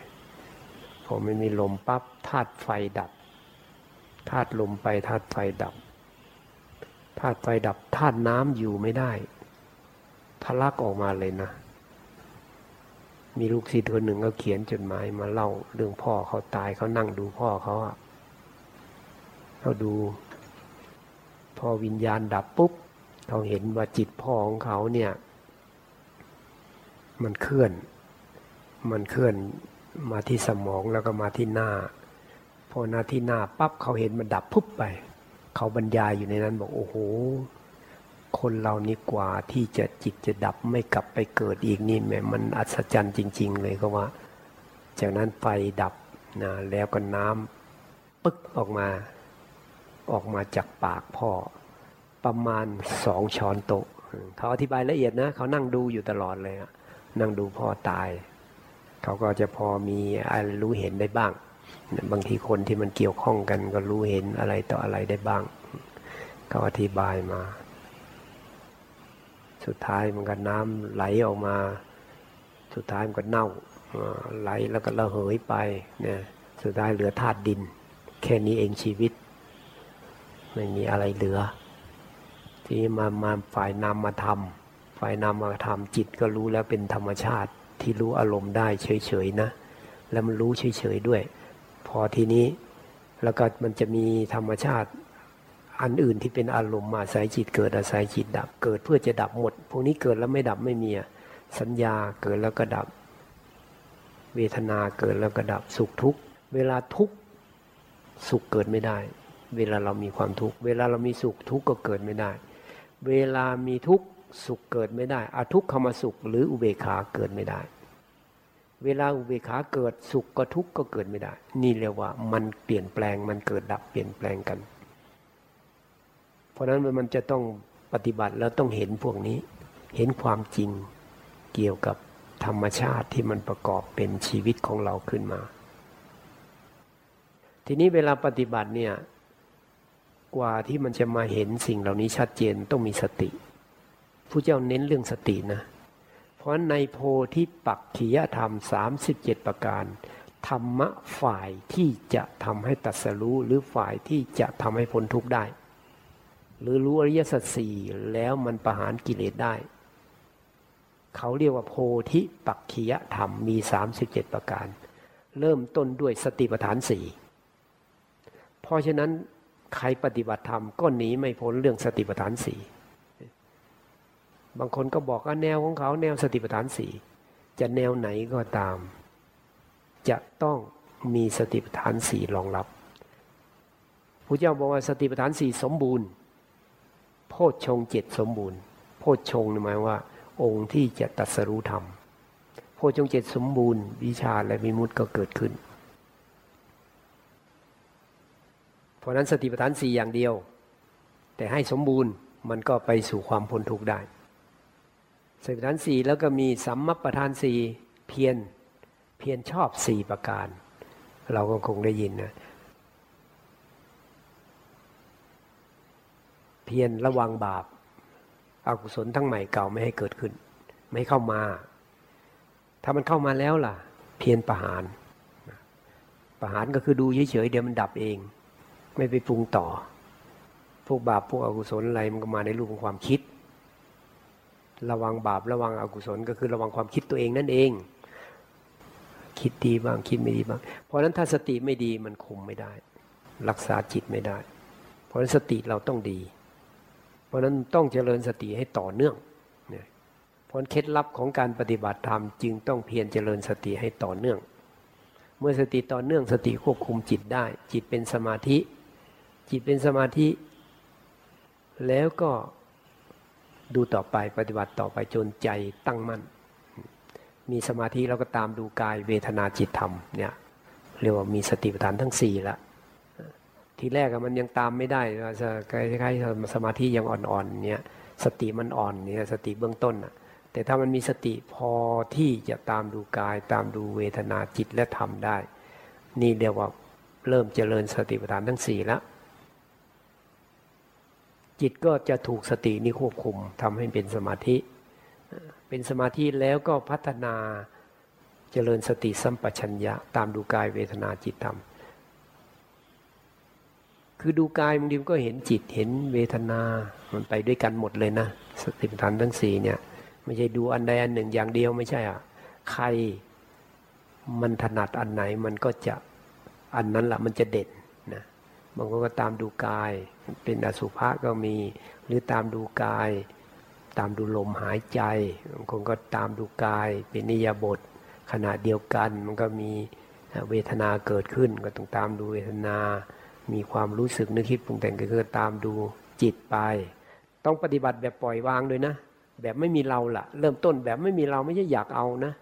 พอไม่มีลมปั๊บธาตุไฟดับธาตุลมไปธาตุไฟดับ ธาตุไฟดับธาตุน้ำอยู่ไม่ได้ทะลักออกมาเลยนะ มีลูกศิษย์คนหนึ่งก็เขียนจดหมายมาเล่าเรื่องพ่อเขาตายเขานั่งดูพ่อเขาอะเขาดู พอวิญญาณดับปุ๊บเขาเห็นว่าจิตพ่อของเขาเนี่ย มันเคลื่อน มันเคลื่อนมาที่สมองแล้วก็มาที่หน้า พอหน้าที่หน้าปั๊บเขาเห็นมันดับปุ๊บไป เขาบรรยายอยู่ในนั้นบอกโอ้โห คนเรานี่กว่าที่จะจิตจะดับไม่กลับไปเกิดอีกนี่แม่มันอัศจรรย์จริง ๆ เลยก็ว่า จากนั้นไฟดับนะแล้วก็น้ำปึ๊กออกมา ออกมาจากปากพ่อ ประมาณสองช้อนโต๊ะเขาอธิบายละเอียดนะ เขานั่งดูอยู่ตลอดเลยนั่งดูพ่อตาย เขาก็จะพอมีอะไรรู้เห็นได้บ้าง บางทีคนที่มันเกี่ยวข้องกันก็รู้เห็นอะไรต่ออะไรได้บ้างเขาอธิบายมา สุดท้ายมันก็น้ำไหลออกมา สุดท้ายมันก็เน่าไหลแล้วก็ระเหยไปเนี่ยสุดท้ายเหลือธาตุดิน แค่นี้เองชีวิต ไม่มีอะไรเหลือ ทีนี้มามาฝ่ายนำมาทำฝ่ายนำมาทำจิตก็รู้แล้วเป็นธรรมชาติที่รู้อารมณ์ได้เฉยๆนะ แล้วมันรู้เฉยๆด้วย พอทีนี้ แล้วก็มันจะมีธรรมชาติอันอื่นที่เป็นอารมณ์มาอายจิตเกิดอาศัยจิตดับ เกิดเพื่อจะดับหมด พวกนี้เกิดแล้วไม่ดับไม่มีสัญญาเกิดแล้วก็ดับ เวทนาเกิดแล้วก็ดับสุขทุกข์เวลาทุกข์สุขเกิดไม่ได้ เวลาเรามีความทุกข์เวลาเรามีสุขทุกข์ก็เกิดไม่ได้ เวลามีทุกข์สุขเกิดไม่ได้อาทุกขมสุขหรืออุเบกขาเกิดไม่ได้ เวลาอุเบกขาเกิดสุขก็ทุกข์ก็เกิดไม่ได้ นี่เรียกว่ามันเปลี่ยนแปลงมันเกิดดับเปลี่ยนแปลงกัน เพราะฉะนั้นมันจะต้องปฏิบัติแล้วต้องเห็นพวกนี้ เห็นความจริงเกี่ยวกับธรรมชาติที่มันประกอบเป็นชีวิตของเราขึ้นมา ทีนี้เวลาปฏิบัติเนี่ยกว่าที่มันจะมาเห็นสิ่งเหล่านี้ชัดเจนต้องมีสติ ผู้เจ้าเน้นเรื่องสตินะ ราะในโพธิปักขียธรรม 37 ประการ ธรรมะฝ่ายที่จะทำให้ตัดสรู้หรือฝ่ายที่จะทำให้พ้นทุกข์ได้ หรือรู้อริยสัจสี่แล้วมันประหารกิเลสได้ เขาเรียกว่าโพธิปักขียธรรมมี 37 ประการ เริ่มต้นด้วยสติปัฏฐานสี่เพราะฉะนั้นใครปฏิบัติธรรมก็หนีไม่พ้นเรื่องสติปัฏฐานสี่ บางคนก็บอกว่าแนวของเขาแนวสติปัฏฐานสี่จะแนวไหนก็ตาม จะต้องมีสติปัฏฐานสี่รองรับพระเจ้าบอกว่าสติปัฏฐานสี่สมบูรณ์ โพชฌงเจ็ดสมบูรณ์ โพชฌงหมายว่า องค์ที่จะตัดสรู้ธรรมโพชฌงเจ็ดสมบูรณ์ วิชาและวิมุตติก็เกิดขึ้น เพราะนั้นสติปัฏฐานสี่อย่างเดียว แต่ให้สมบูรณ์มันก็ไปสู่ความพ้นทุกข์ได้ สติปัฏฐานสี่แล้วก็มีสัมมัปทานสี่เพียรเพียรชอบสี่ประการ เราก็คงได้ยินนะเพียรระวังบาปอากุศลทั้งใหม่เก่าไม่ให้เกิดขึ้น ไม่เข้ามา ถ้ามันเข้ามาแล้วล่ะ เพียรประหาร ประหารก็คือดูเฉยๆเดี๋ยวมันดับเอง ไม่ไปปรุงต่อ พวกบาปพวกอกุศลอะไรมันก็มาในรูปของความคิด ระวังบาประวังอกุศล ก็คือระวังความคิดตัวเองนั่นเอง คิดดีบ้างคิดไม่ดีบ้าง เพราะนั้นถ้าสติไม่ดีมันคุมไม่ได้ รักษาจิตไม่ได้ เพราะนั้นสติเราต้องดี เพราะฉะนั้นต้องเจริญสติให้ต่อเนื่องเนี่ยเพราะเคล็ดลับของการปฏิบัติธรรมจึงต้องเพียรเจริญสติให้ต่อเนื่อง เมื่อสติต่อเนื่องสติควบคุมจิตได้ จิตเป็นสมาธิ จิตเป็นสมาธิ แล้วก็ ดูต่อไปปฏิบัติต่อไปจนใจตั้งมั่น มีสมาธิแล้วก็ตามดูกายเวทนาจิตธรรมเนี่ยเรียกว่ามีสติปัฏฐานทั้งสี่ละทีแรกมันยังตามไม่ได้คล้ายๆสมาธิยังอ่อนๆเนี่ยสติมันอ่อนเนี่ยสติเบื้องต้นอะแต่ถ้ามันมีสติพอที่จะตามดูกาย ตามดูเวทนาจิตและธรรมได้ นี่เรียกว่าเริ่มเจริญสติปัฏฐานทั้งสี่แล้ว จิตก็จะถูกสตินี้ควบคุมทำให้เป็นสมาธิ เป็นสมาธิแล้วก็พัฒนาเจริญสติสัมปชัญญะ ตามดูกายเวทนาจิตธรรม คือดูกายบางทีมก็เห็นจิตเห็นเวทนา มันไปด้วยกันหมดเลยนะ สติปัฏฐานทั้งสี่เนี่ยไม่ใช่ดูอันใดอันหนึ่งอย่างเดียวไม่ใช่อะใครมันถนัดอันไหนมันก็จะอันนั้นแหละมันจะเด่น บางคนก็ตามดูกาย เป็นอสุภะก็มี หรือตามดูกาย ตามดูลมหายใจบางคนก็ตามดูกาย เป็นนิยบทขณะเดียวกันมันก็มีเวทนาเกิดขึ้นก็ต้องตามดูเวทนา มีความรู้สึกนึกคิดปรุงแต่งก็คือตามดูจิตไป ต้องปฏิบัติแบบปล่อยวางด้วยนะ แบบไม่มีเราละเริ่มต้นแบบไม่มีเราไม่ใช่อยากเอานะ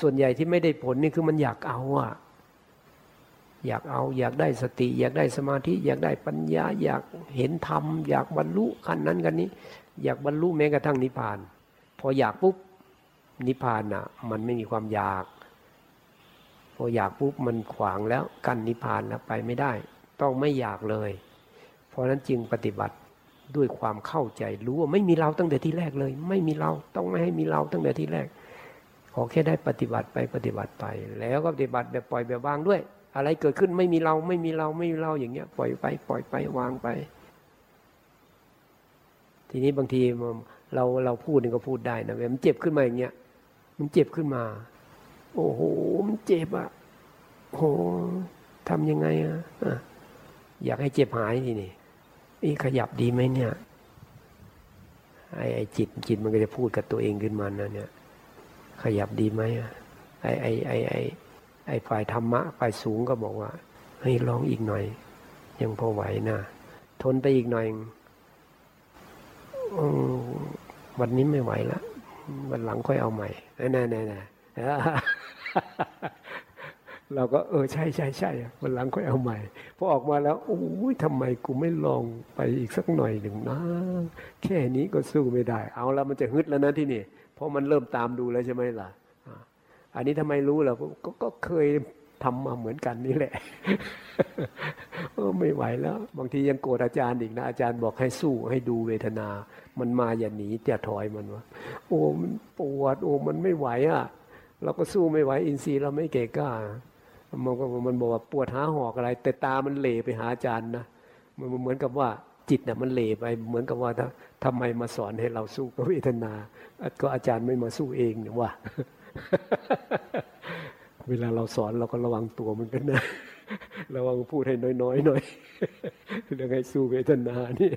ส่วนใหญ่ที่ไม่ได้ผลนี่คือมันอยากเอาอะ อยากเอาอยากได้สติ อยากได้สมาธิ อยากได้ปัญญา อยากเห็นธรรม อยากบรรลุขั้นนั้นกันนี้ อยากบรรลุแม้กระทั่งนิพพาน พออยากปุ๊บนิพพานอะ มันไม่มีความอยาก พออยากปุ๊บมันขวางแล้วกั้นนิพพานแล้วไปไม่ได้ ต้องไม่อยากเลย เพราะนั้นจึงปฏิบัติด้วยความเข้าใจรู้ว่าไม่มีเราตั้งแต่ที่แรกเลย ไม่มีเราต้องไม่ให้มีเราตั้งแต่ที่แรก ขอแค่ได้ปฏิบัติไปปฏิบัติไป แล้วก็ปฏิบัติแบบปล่อยแบบวางด้วย อะไรเกิดขึ้นไม่มีเราไม่มีเราไม่มีเราอย่างเงี้ย ปล่อยไป ปล่อยไปวางไป ทีนี้บางทีเราเราพูดนี่ก็พูดได้นะเวมันเจ็บขึ้นมาอย่างเงี้ยมันเจ็บขึ้นมา โอ้โหมันเจ็บอะโหทำยังไงอะอยากให้เจ็บหายทีนี่อีขยับดีไหมเนี่ยไอ้ไอ้จิตจิตมันก็จะพูดกับตัวเองขึ้นมานะเนี่ย ขยับดีไหมไอ้ไอ้ไอ้ไอ้ ไอ้ฝ่ายธรรมะฝ่ายสูงก็บอกว่าให้ลองอีกหน่อย ยังพอไหวนะทนไปอีกหน่อยวันนี้ไม่ไหวแล้ววันหลังค่อยเอาใหม่แน่แน่แน่เราก็เออใช่ใช่ใช่วันหลังค่อยเอาใหม่พอออกมาแล้วโอ้ยทำไมกูไม่ลองไปอีกสักหน่อยหนึ่งนะแค่นี้ก็สู้ไม่ได้ เอาแล้วมันจะฮึดแล้วนะที่นี่เพราะมันเริ่มตามดูแล้วใช่ไหมล่ะ อันนี้ทำไมรู้ล่ะกก็เคยทำมาเหมือนกันนี่แหละไม่ไหวแล้ว บางทียังโกรธอาจารย์อีกนะ อาจารย์บอกให้สู้ให้ดูเวทนา มันมาอย่าหนีจะถอยมันวะโอ้มันปวดโอ้มันไม่ไหวอะ เราก็สู้ไม่ไหวอินทรีย์เราไม่เก่กล้ามันก็มันบอกว่าปวดหาหอกอะไร แต่ตามันเหลไปหาอาจารย์นะมันเหมือนกับว่าจิตน่ะมันเหลไปเหมือนกับว่าถ้าทำไมมาสอนให้เราสู้กับเวทนา ก็อาจารย์ไม่มาสู้เองเนี่ยว่า เวลาเราสอนเราก็ระวังตัวมันกันนะ ระวังพูดให้น้อยๆหน่อยเรื่องให้สู้เวทนานี่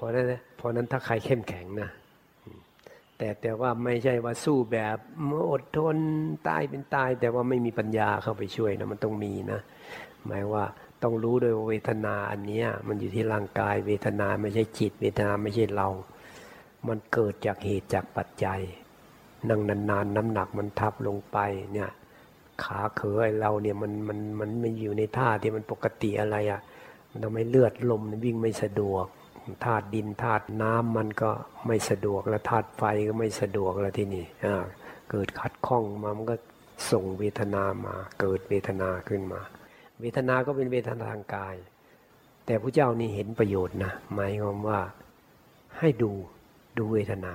พราะนั้นเพราะนั้นถ้าใครเข้มแข็งนะแต่แต่ว่าไม่ใช่ว่าสู้แบบอดทนตายเป็นตาย แต่ว่าไม่มีปัญญาเข้าไปช่วยนะมันต้องมีนะหมายว่าต้องรู้โดยเวทนาอันนี้มันอยู่ที่ร่างกายเวทนาไม่ใช่จิต เวทนาไม่ใช่เรา มันเกิดจากเหตุจากปัจจัย นั่งนานๆ น้ำหนักมันทับลงไปเนี่ยขาเขยเราเนี่ยมันมันมันไม่อยู่ในท่าที่มันปกติอะไรอะ่ะมันทำให้เลือดลมวิ่งไม่สะดวกธาตุดินธาตุน้ำมันก็ไม่สะดวกแล้วธาตุไฟก็ไม่สะดวกแล้วที่นี่เกิดขัดข้องมามันก็ส่งเวทนามา เกิดเวทนาขึ้นมา เวทนาก็เป็นเวทนาทางกาย แต่พระเจ้านี่เห็นประโยชน์นะหมายความว่าให้ดู ดูเวทนา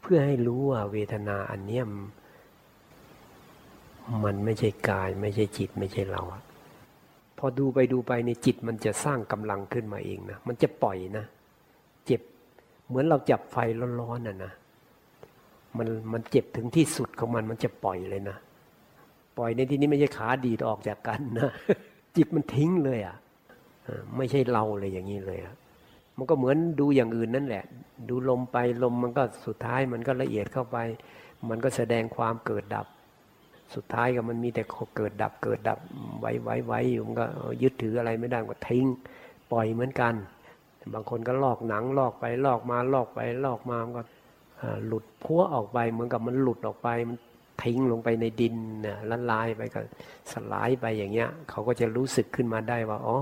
เพื่อให้รู้ว่าเวทนาอันเนี้ยมันไม่ใช่กาย ไม่ใช่จิตไม่ใช่เราพอดูไปดูไปในจิตมันจะสร้างกำลังขึ้นมาเองนะมันจะปล่อยนะ เจ็บเหมือนเราจับไฟร้อนๆน่ะนะมันมันเจ็บถึงที่สุดของมันมันจะปล่อยเลยนะ ปล่อยในที่นี้ไม่ใช่ขาดีดออกจากกันนะ จิตมันทิ้งเลยอะไม่ใช่เราเลยอย่างนี้เลยอะ มันก็เหมือนดูอย่างอื่นนั่นแหละ ดูลมไปลมมันก็สุดท้ายมันก็ละเอียดเข้าไป มันก็แสดงความเกิดดับ สุดท้ายก็มันมีแต่เกิดดับเกิดดับไว้ไว้ไว้อยู่มันก็ยึดถืออะไรไม่ได้ก็ทิ้ง ปล่อยเหมือนกัน บางคนก็ลอกหนังลอกไปลอกมาลอกไปลอกมามันก็หลุดพัวออกไปเหมือนกับมันหลุดออกไปมันทิ้งลงไปในดินเนี่ยละลายไปก็สลายไปอย่างเงี้ยเขาก็จะรู้สึกขึ้นมาได้ว่าอ๋อ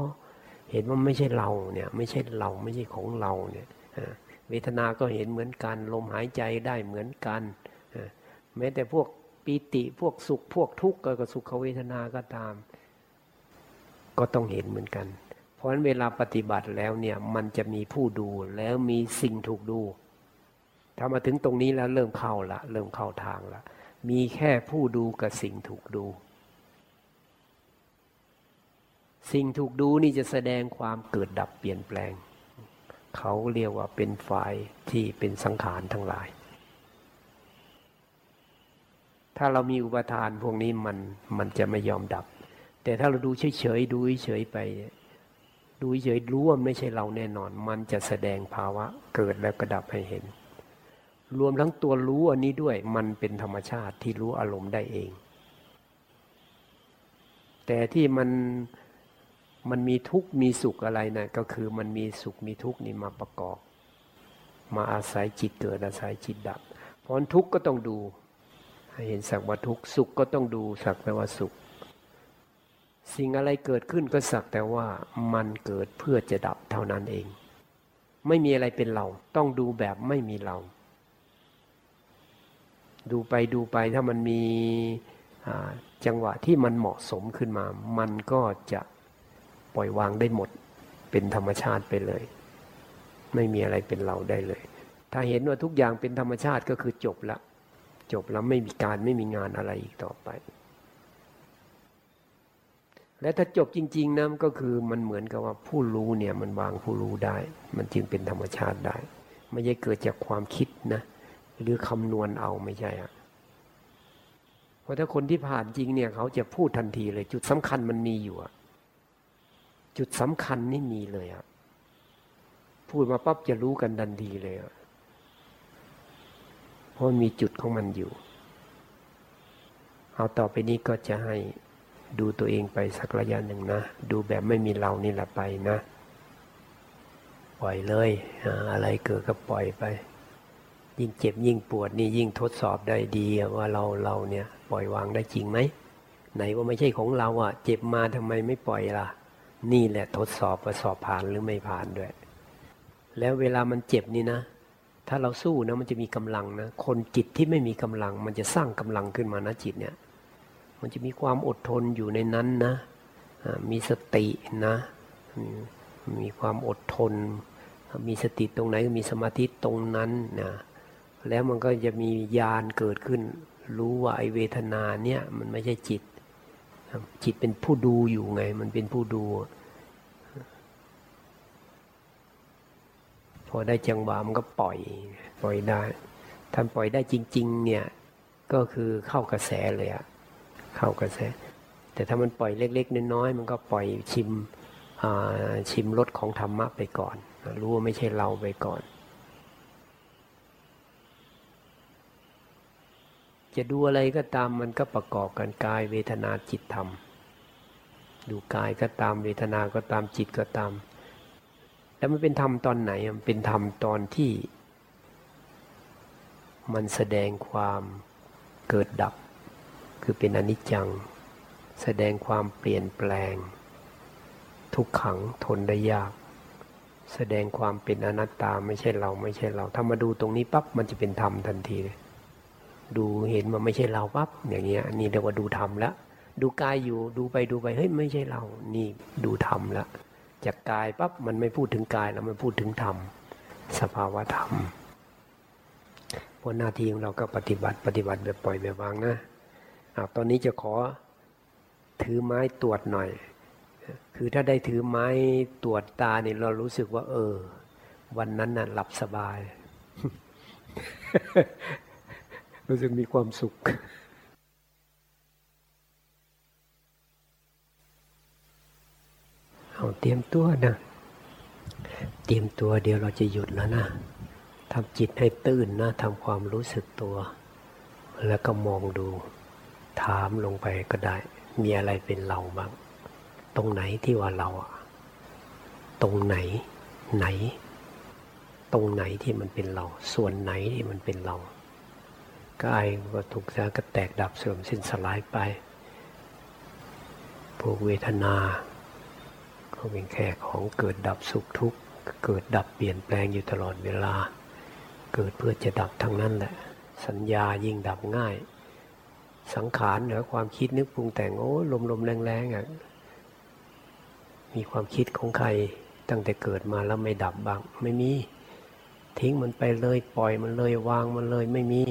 เห็นว่าไม่ใช่เราเนี่ยไม่ใช่เราไม่ใช่ของเราเนี่ยเวทนาก็เห็นเหมือนกันลมหายใจได้เหมือนกันแม้แต่พวกปีติพวกสุขพวกทุกข์กับสุขเวทนาก็ตาม ก็ต้องเห็นเหมือนกัน เพราะฉะนั้นเวลาปฏิบัติแล้วเนี่ยมันจะมีผู้ดูแล้วมีสิ่งถูกดูถ้ามาถึงตรงนี้แล้วเริ่มเข้าละเริ่มเข้าทางละมีแค่ผู้ดูกับสิ่งถูกดู สิ่งถูกดูนี่จะแสดงความเกิดดับเปลี่ยนแปลง เขาเรียกว่าเป็นฝ่ายที่เป็นสังขารทั้งหลาย ถ้าเรามีอุปทานพวกนี้มันมันจะไม่ยอมดับ แต่ถ้าเราดูเฉยๆดูเฉยๆไป ดูเฉยรู้ว่าไม่ใช่เราแน่นอน มันจะแสดงภาวะเกิดแล้วก็ดับให้เห็น รวมทั้งตัวรู้อันนี้ด้วยมันเป็นธรรมชาติที่รู้อารมณ์ได้เอง แต่ที่มัน มันมีทุกข์มีสุขอะไรนะก็คือมันมีสุขมีทุกข์นี่มาประกอบ มาอาศัยจิตเกิดอาศัยจิตดับ เพราะทุกข์ก็ต้องดูเห็นสักว่าทุกข์สุขก็ต้องดูสักแต่ว่าสุข สิ่งอะไรเกิดขึ้นก็สักแต่ว่ามันเกิดเพื่อจะดับเท่านั้นเอง ไม่มีอะไรเป็นเรา ต้องดูแบบไม่มีเรา ดูไปดูไปถ้ามันมีจังหวะที่มันเหมาะสมขึ้นมา มันก็จะ ปล่อยวางได้หมด เป็นธรรมชาติไปเลย ไม่มีอะไรเป็นเราได้เลย ถ้าเห็นว่าทุกอย่างเป็นธรรมชาติก็คือจบละ จบแล้วไม่มีการไม่มีงานอะไรอีกต่อไป และถ้าจบจริงๆนะก็คือมันเหมือนกับว่าผู้รู้เนี่ยมันวางผู้รู้ได้ มันจึงเป็นธรรมชาติได้ ไม่ใช่เกิดจากความคิดนะ หรือคำนวณเอาไม่ใช่อะเพราะถ้าคนที่ผ่านจริงเนี่ยเขาจะพูดทันทีเลยจุดสำคัญมันมีอยู่อะ จุดสำคัญนี่มีเลยอะพูดมาปั๊บจะรู้กันทันทีเลยอะเพราะมีจุดของมันอยู่ เอาต่อไปนี้ก็จะให้ดูตัวเองไปสักระยะหนึ่งนะ ดูแบบไม่มีเรานี่แหละไปนะ ปล่อยเลย อะไรเกิดก็ปล่อยไป ยิ่งเจ็บยิ่งปวดนี่ยิ่งทดสอบได้ดีว่าเราเราเนี่ย ปล่อยวางได้จริงไหมไหนว่าไม่ใช่ของเราอะ เจ็บมาทำไมไม่ปล่อยล่ะ นี่แหละทดสอบว่าสอบผ่านหรือไม่ผ่านด้วย แล้วเวลามันเจ็บนี่นะ ถ้าเราสู้นะมันจะมีกำลังนะ คนจิตที่ไม่มีกำลัง มันจะสร้างกำลังขึ้นมานะจิตเนี่ย มันจะมีความอดทนอยู่ในนั้นนะ มีสตินะ มีความอดทน มีสติตรงไหนมีสมาธิตรงนั้นนะ แล้วมันก็จะมีญาณเกิดขึ้น รู้ว่าไอเวทนาเนี่ยมันไม่ใช่จิต จิตเป็นผู้ดูอยู่ไง มันเป็นผู้ดู พอได้จังหวะมันก็ปล่อย ปล่อยได้ท่านปล่อยได้จริง ๆ เนี่ย ก็คือเข้ากระแสเลยอะเข้ากระแส แต่ถ้ามันปล่อยเล็ก ๆ น้อยๆมันก็ปล่อยชิมชิมรสของธรรมะไปก่อน รู้ว่าไม่ใช่เราไปก่อน จะดูอะไรก็ตามมันก็ประกอบกันกายเวทนาจิตธรรม ดูกายก็ตามเวทนาก็ตามจิตก็ตาม แล้วมันเป็นธรรมตอนไหนมันเป็นธรรมตอนที่ มันแสดงความเกิดดับ คือเป็นอนิจจัง แสดงความเปลี่ยนแปลง ทุกขังทนได้ยาก แสดงความเป็นอนัตตาไม่ใช่เราไม่ใช่เรา ถ้ามาดูตรงนี้ปั๊บมันจะเป็นธรรมทันทีเลย ดูเห็นมันไม่ใช่เราปั๊บอย่างเงี้ยนี่เรียกว่าดูธรรมแล้วดูกายอยู่ดูไปดูไปเฮ้ยไม่ใช่เรา นี่ดูธรรมแล้วจากกายปั๊บมันไม่พูดถึงกายแล้วมันพูดถึงธรรมสภาวะธรรมพราหน้าที่ของเราก็ปฏิบัติปฏิบัติแบบปล่อยแบบวางนะอตอนนี้จะขอถือไม้ตรวจหน่อย คือถ้าได้ถือไม้ตรวจตาเนี่ยเรารู้สึกว่า เออ วันนั้นน่ะหลับสบาย รู้สึกมีความสุข เอาเตรียมตัวนะ เตรียมตัวเดี๋ยวเราจะหยุดแล้วนะทำจิตให้ตื่นนะทำความรู้สึกตัว แล้วก็มองดู ถามลงไปก็ได้ มีอะไรเป็นเราบ้าง ตรงไหนที่ว่าเราอะตรงไหนไหน ตรงไหนที่มันเป็นเรา ส่วนไหนที่มันเป็นเรา ก็ไอ้วัตถุสาก็แตกดับเสื่อมสิ้นสลายไปพวกเวทนา ก็เป็นแค่ของเกิดดับสุขทุกข์ เกิดดับเปลี่ยนแปลงอยู่ตลอดเวลา เกิดเพื่อจะดับทั้งนั้นแหละ สัญญายิ่งดับง่าย สังขารเหนือความคิดนึกปรุงแต่งโอ้ลมลมแรงแรงอะมีความคิดของใครตั้งแต่เกิดมาแล้วไม่ดับบ้างไม่มี ทิ้งมันไปเลยปล่อยมันเลยวางมันเลยไม่มี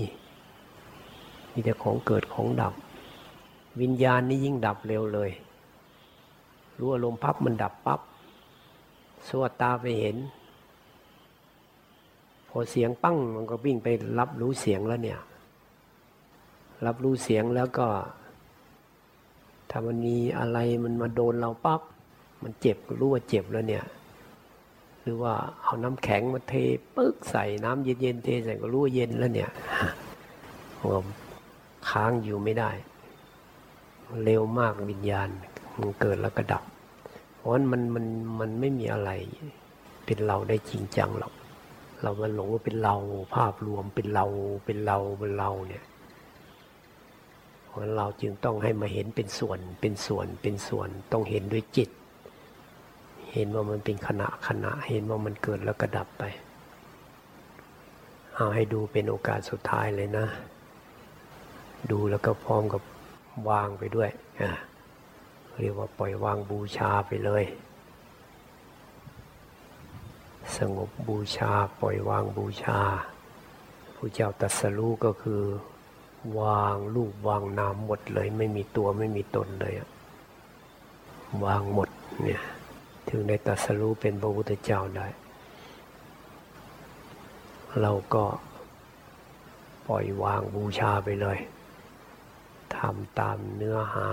มีแต่ของเกิดของดับ วิญญาณนี่ยิ่งดับเร็วเลย รู้อารมณ์ปั๊บมันดับปับ๊บสวดตาไปเห็น พอเสียงปั้งมันก็วิ่งไปรับรู้เสียงแล้วเนี่ย รับรู้เสียงแล้วก็ ถ้ามันมีอะไรมันมาโดนเราปับ๊บมันเจ็บรู้ว่าเจ็บแล้วเนี่ยหรือว่าเอาน้ำแข็งมาเทปึ๊กใส่น้ำเย็นๆเทใส่ก็รู้ว่าเย็นแล้วเนี่ยผม ค้างอยู่ไม่ได้ เร็วมากวิญญาณมันเกิดแล้วก็ดับ เพราะมันมันมันไม่มีอะไร เป็นเราได้จริงจังหรอกเรามันหลงว่าเป็นเราภาพรวมเป็นเราเป็นเราเป็นเราเนี่ยเพราะเราจึงต้องให้มาเห็นเป็นส่วนเป็นส่วนเป็นส่วนต้องเห็นด้วยจิต เห็นว่ามันเป็นขณะขณะเห็นว่ามันเกิดแล้วก็ดับไป เอาให้ดูเป็นโอกาสสุดท้ายเลยนะ ดูแล้วก็พร้อมกับวางไปด้วยเรียกว่าปล่อยวางบูชาไปเลย สงบบูชาปล่อยวางบูชาผู้เจ้าตัสรู้ก็คือ วางรูปวางนามหมดเลย ไม่มีตัวไม่มีตนเลยอะวางหมดเนี่ยถึงได้ตัสรู้เป็นพระพุทธเจ้าได้ เราก็ปล่อยวางบูชาไปเลย ทำตามเนื้อหา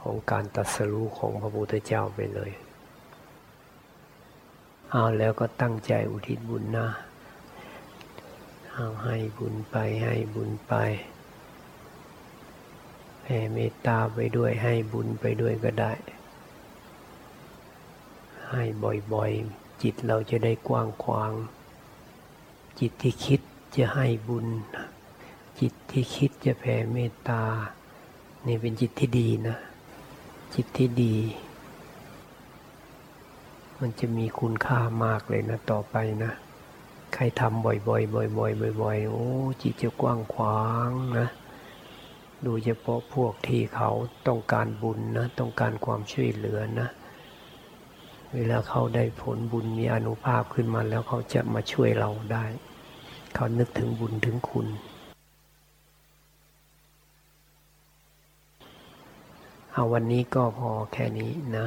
ของการตรัสรู้ของพระพุทธเจ้าไปเลย เอาแล้วก็ตั้งใจอุทิศบุญนะเอาให้บุญไปให้บุญไปแผ่เมตตาไปด้วยให้บุญไปด้วยก็ได้ ให้บ่อยๆ จิตเราจะได้กว้างขวาง จิตที่คิดจะให้บุญ จิตที่คิดจะแผ่เมตตานี่เป็นจิตที่ดีนะ จิตที่ดี มันจะมีคุณค่ามากเลยนะต่อไปนะ ใครทำบ่อยๆบ่อยๆบ่อยๆโอ้จิตจะกว้างขวางนะดูเฉพาะพวกที่เขาต้องการบุญนะ ต้องการความช่วยเหลือนะ เวลาเขาได้ผลบุญมีอนุภาพขึ้นมาแล้วเขาจะมาช่วยเราได้ เขานึกถึงบุญถึงคุณ เอาวันนี้ก็พอแค่นี้นะ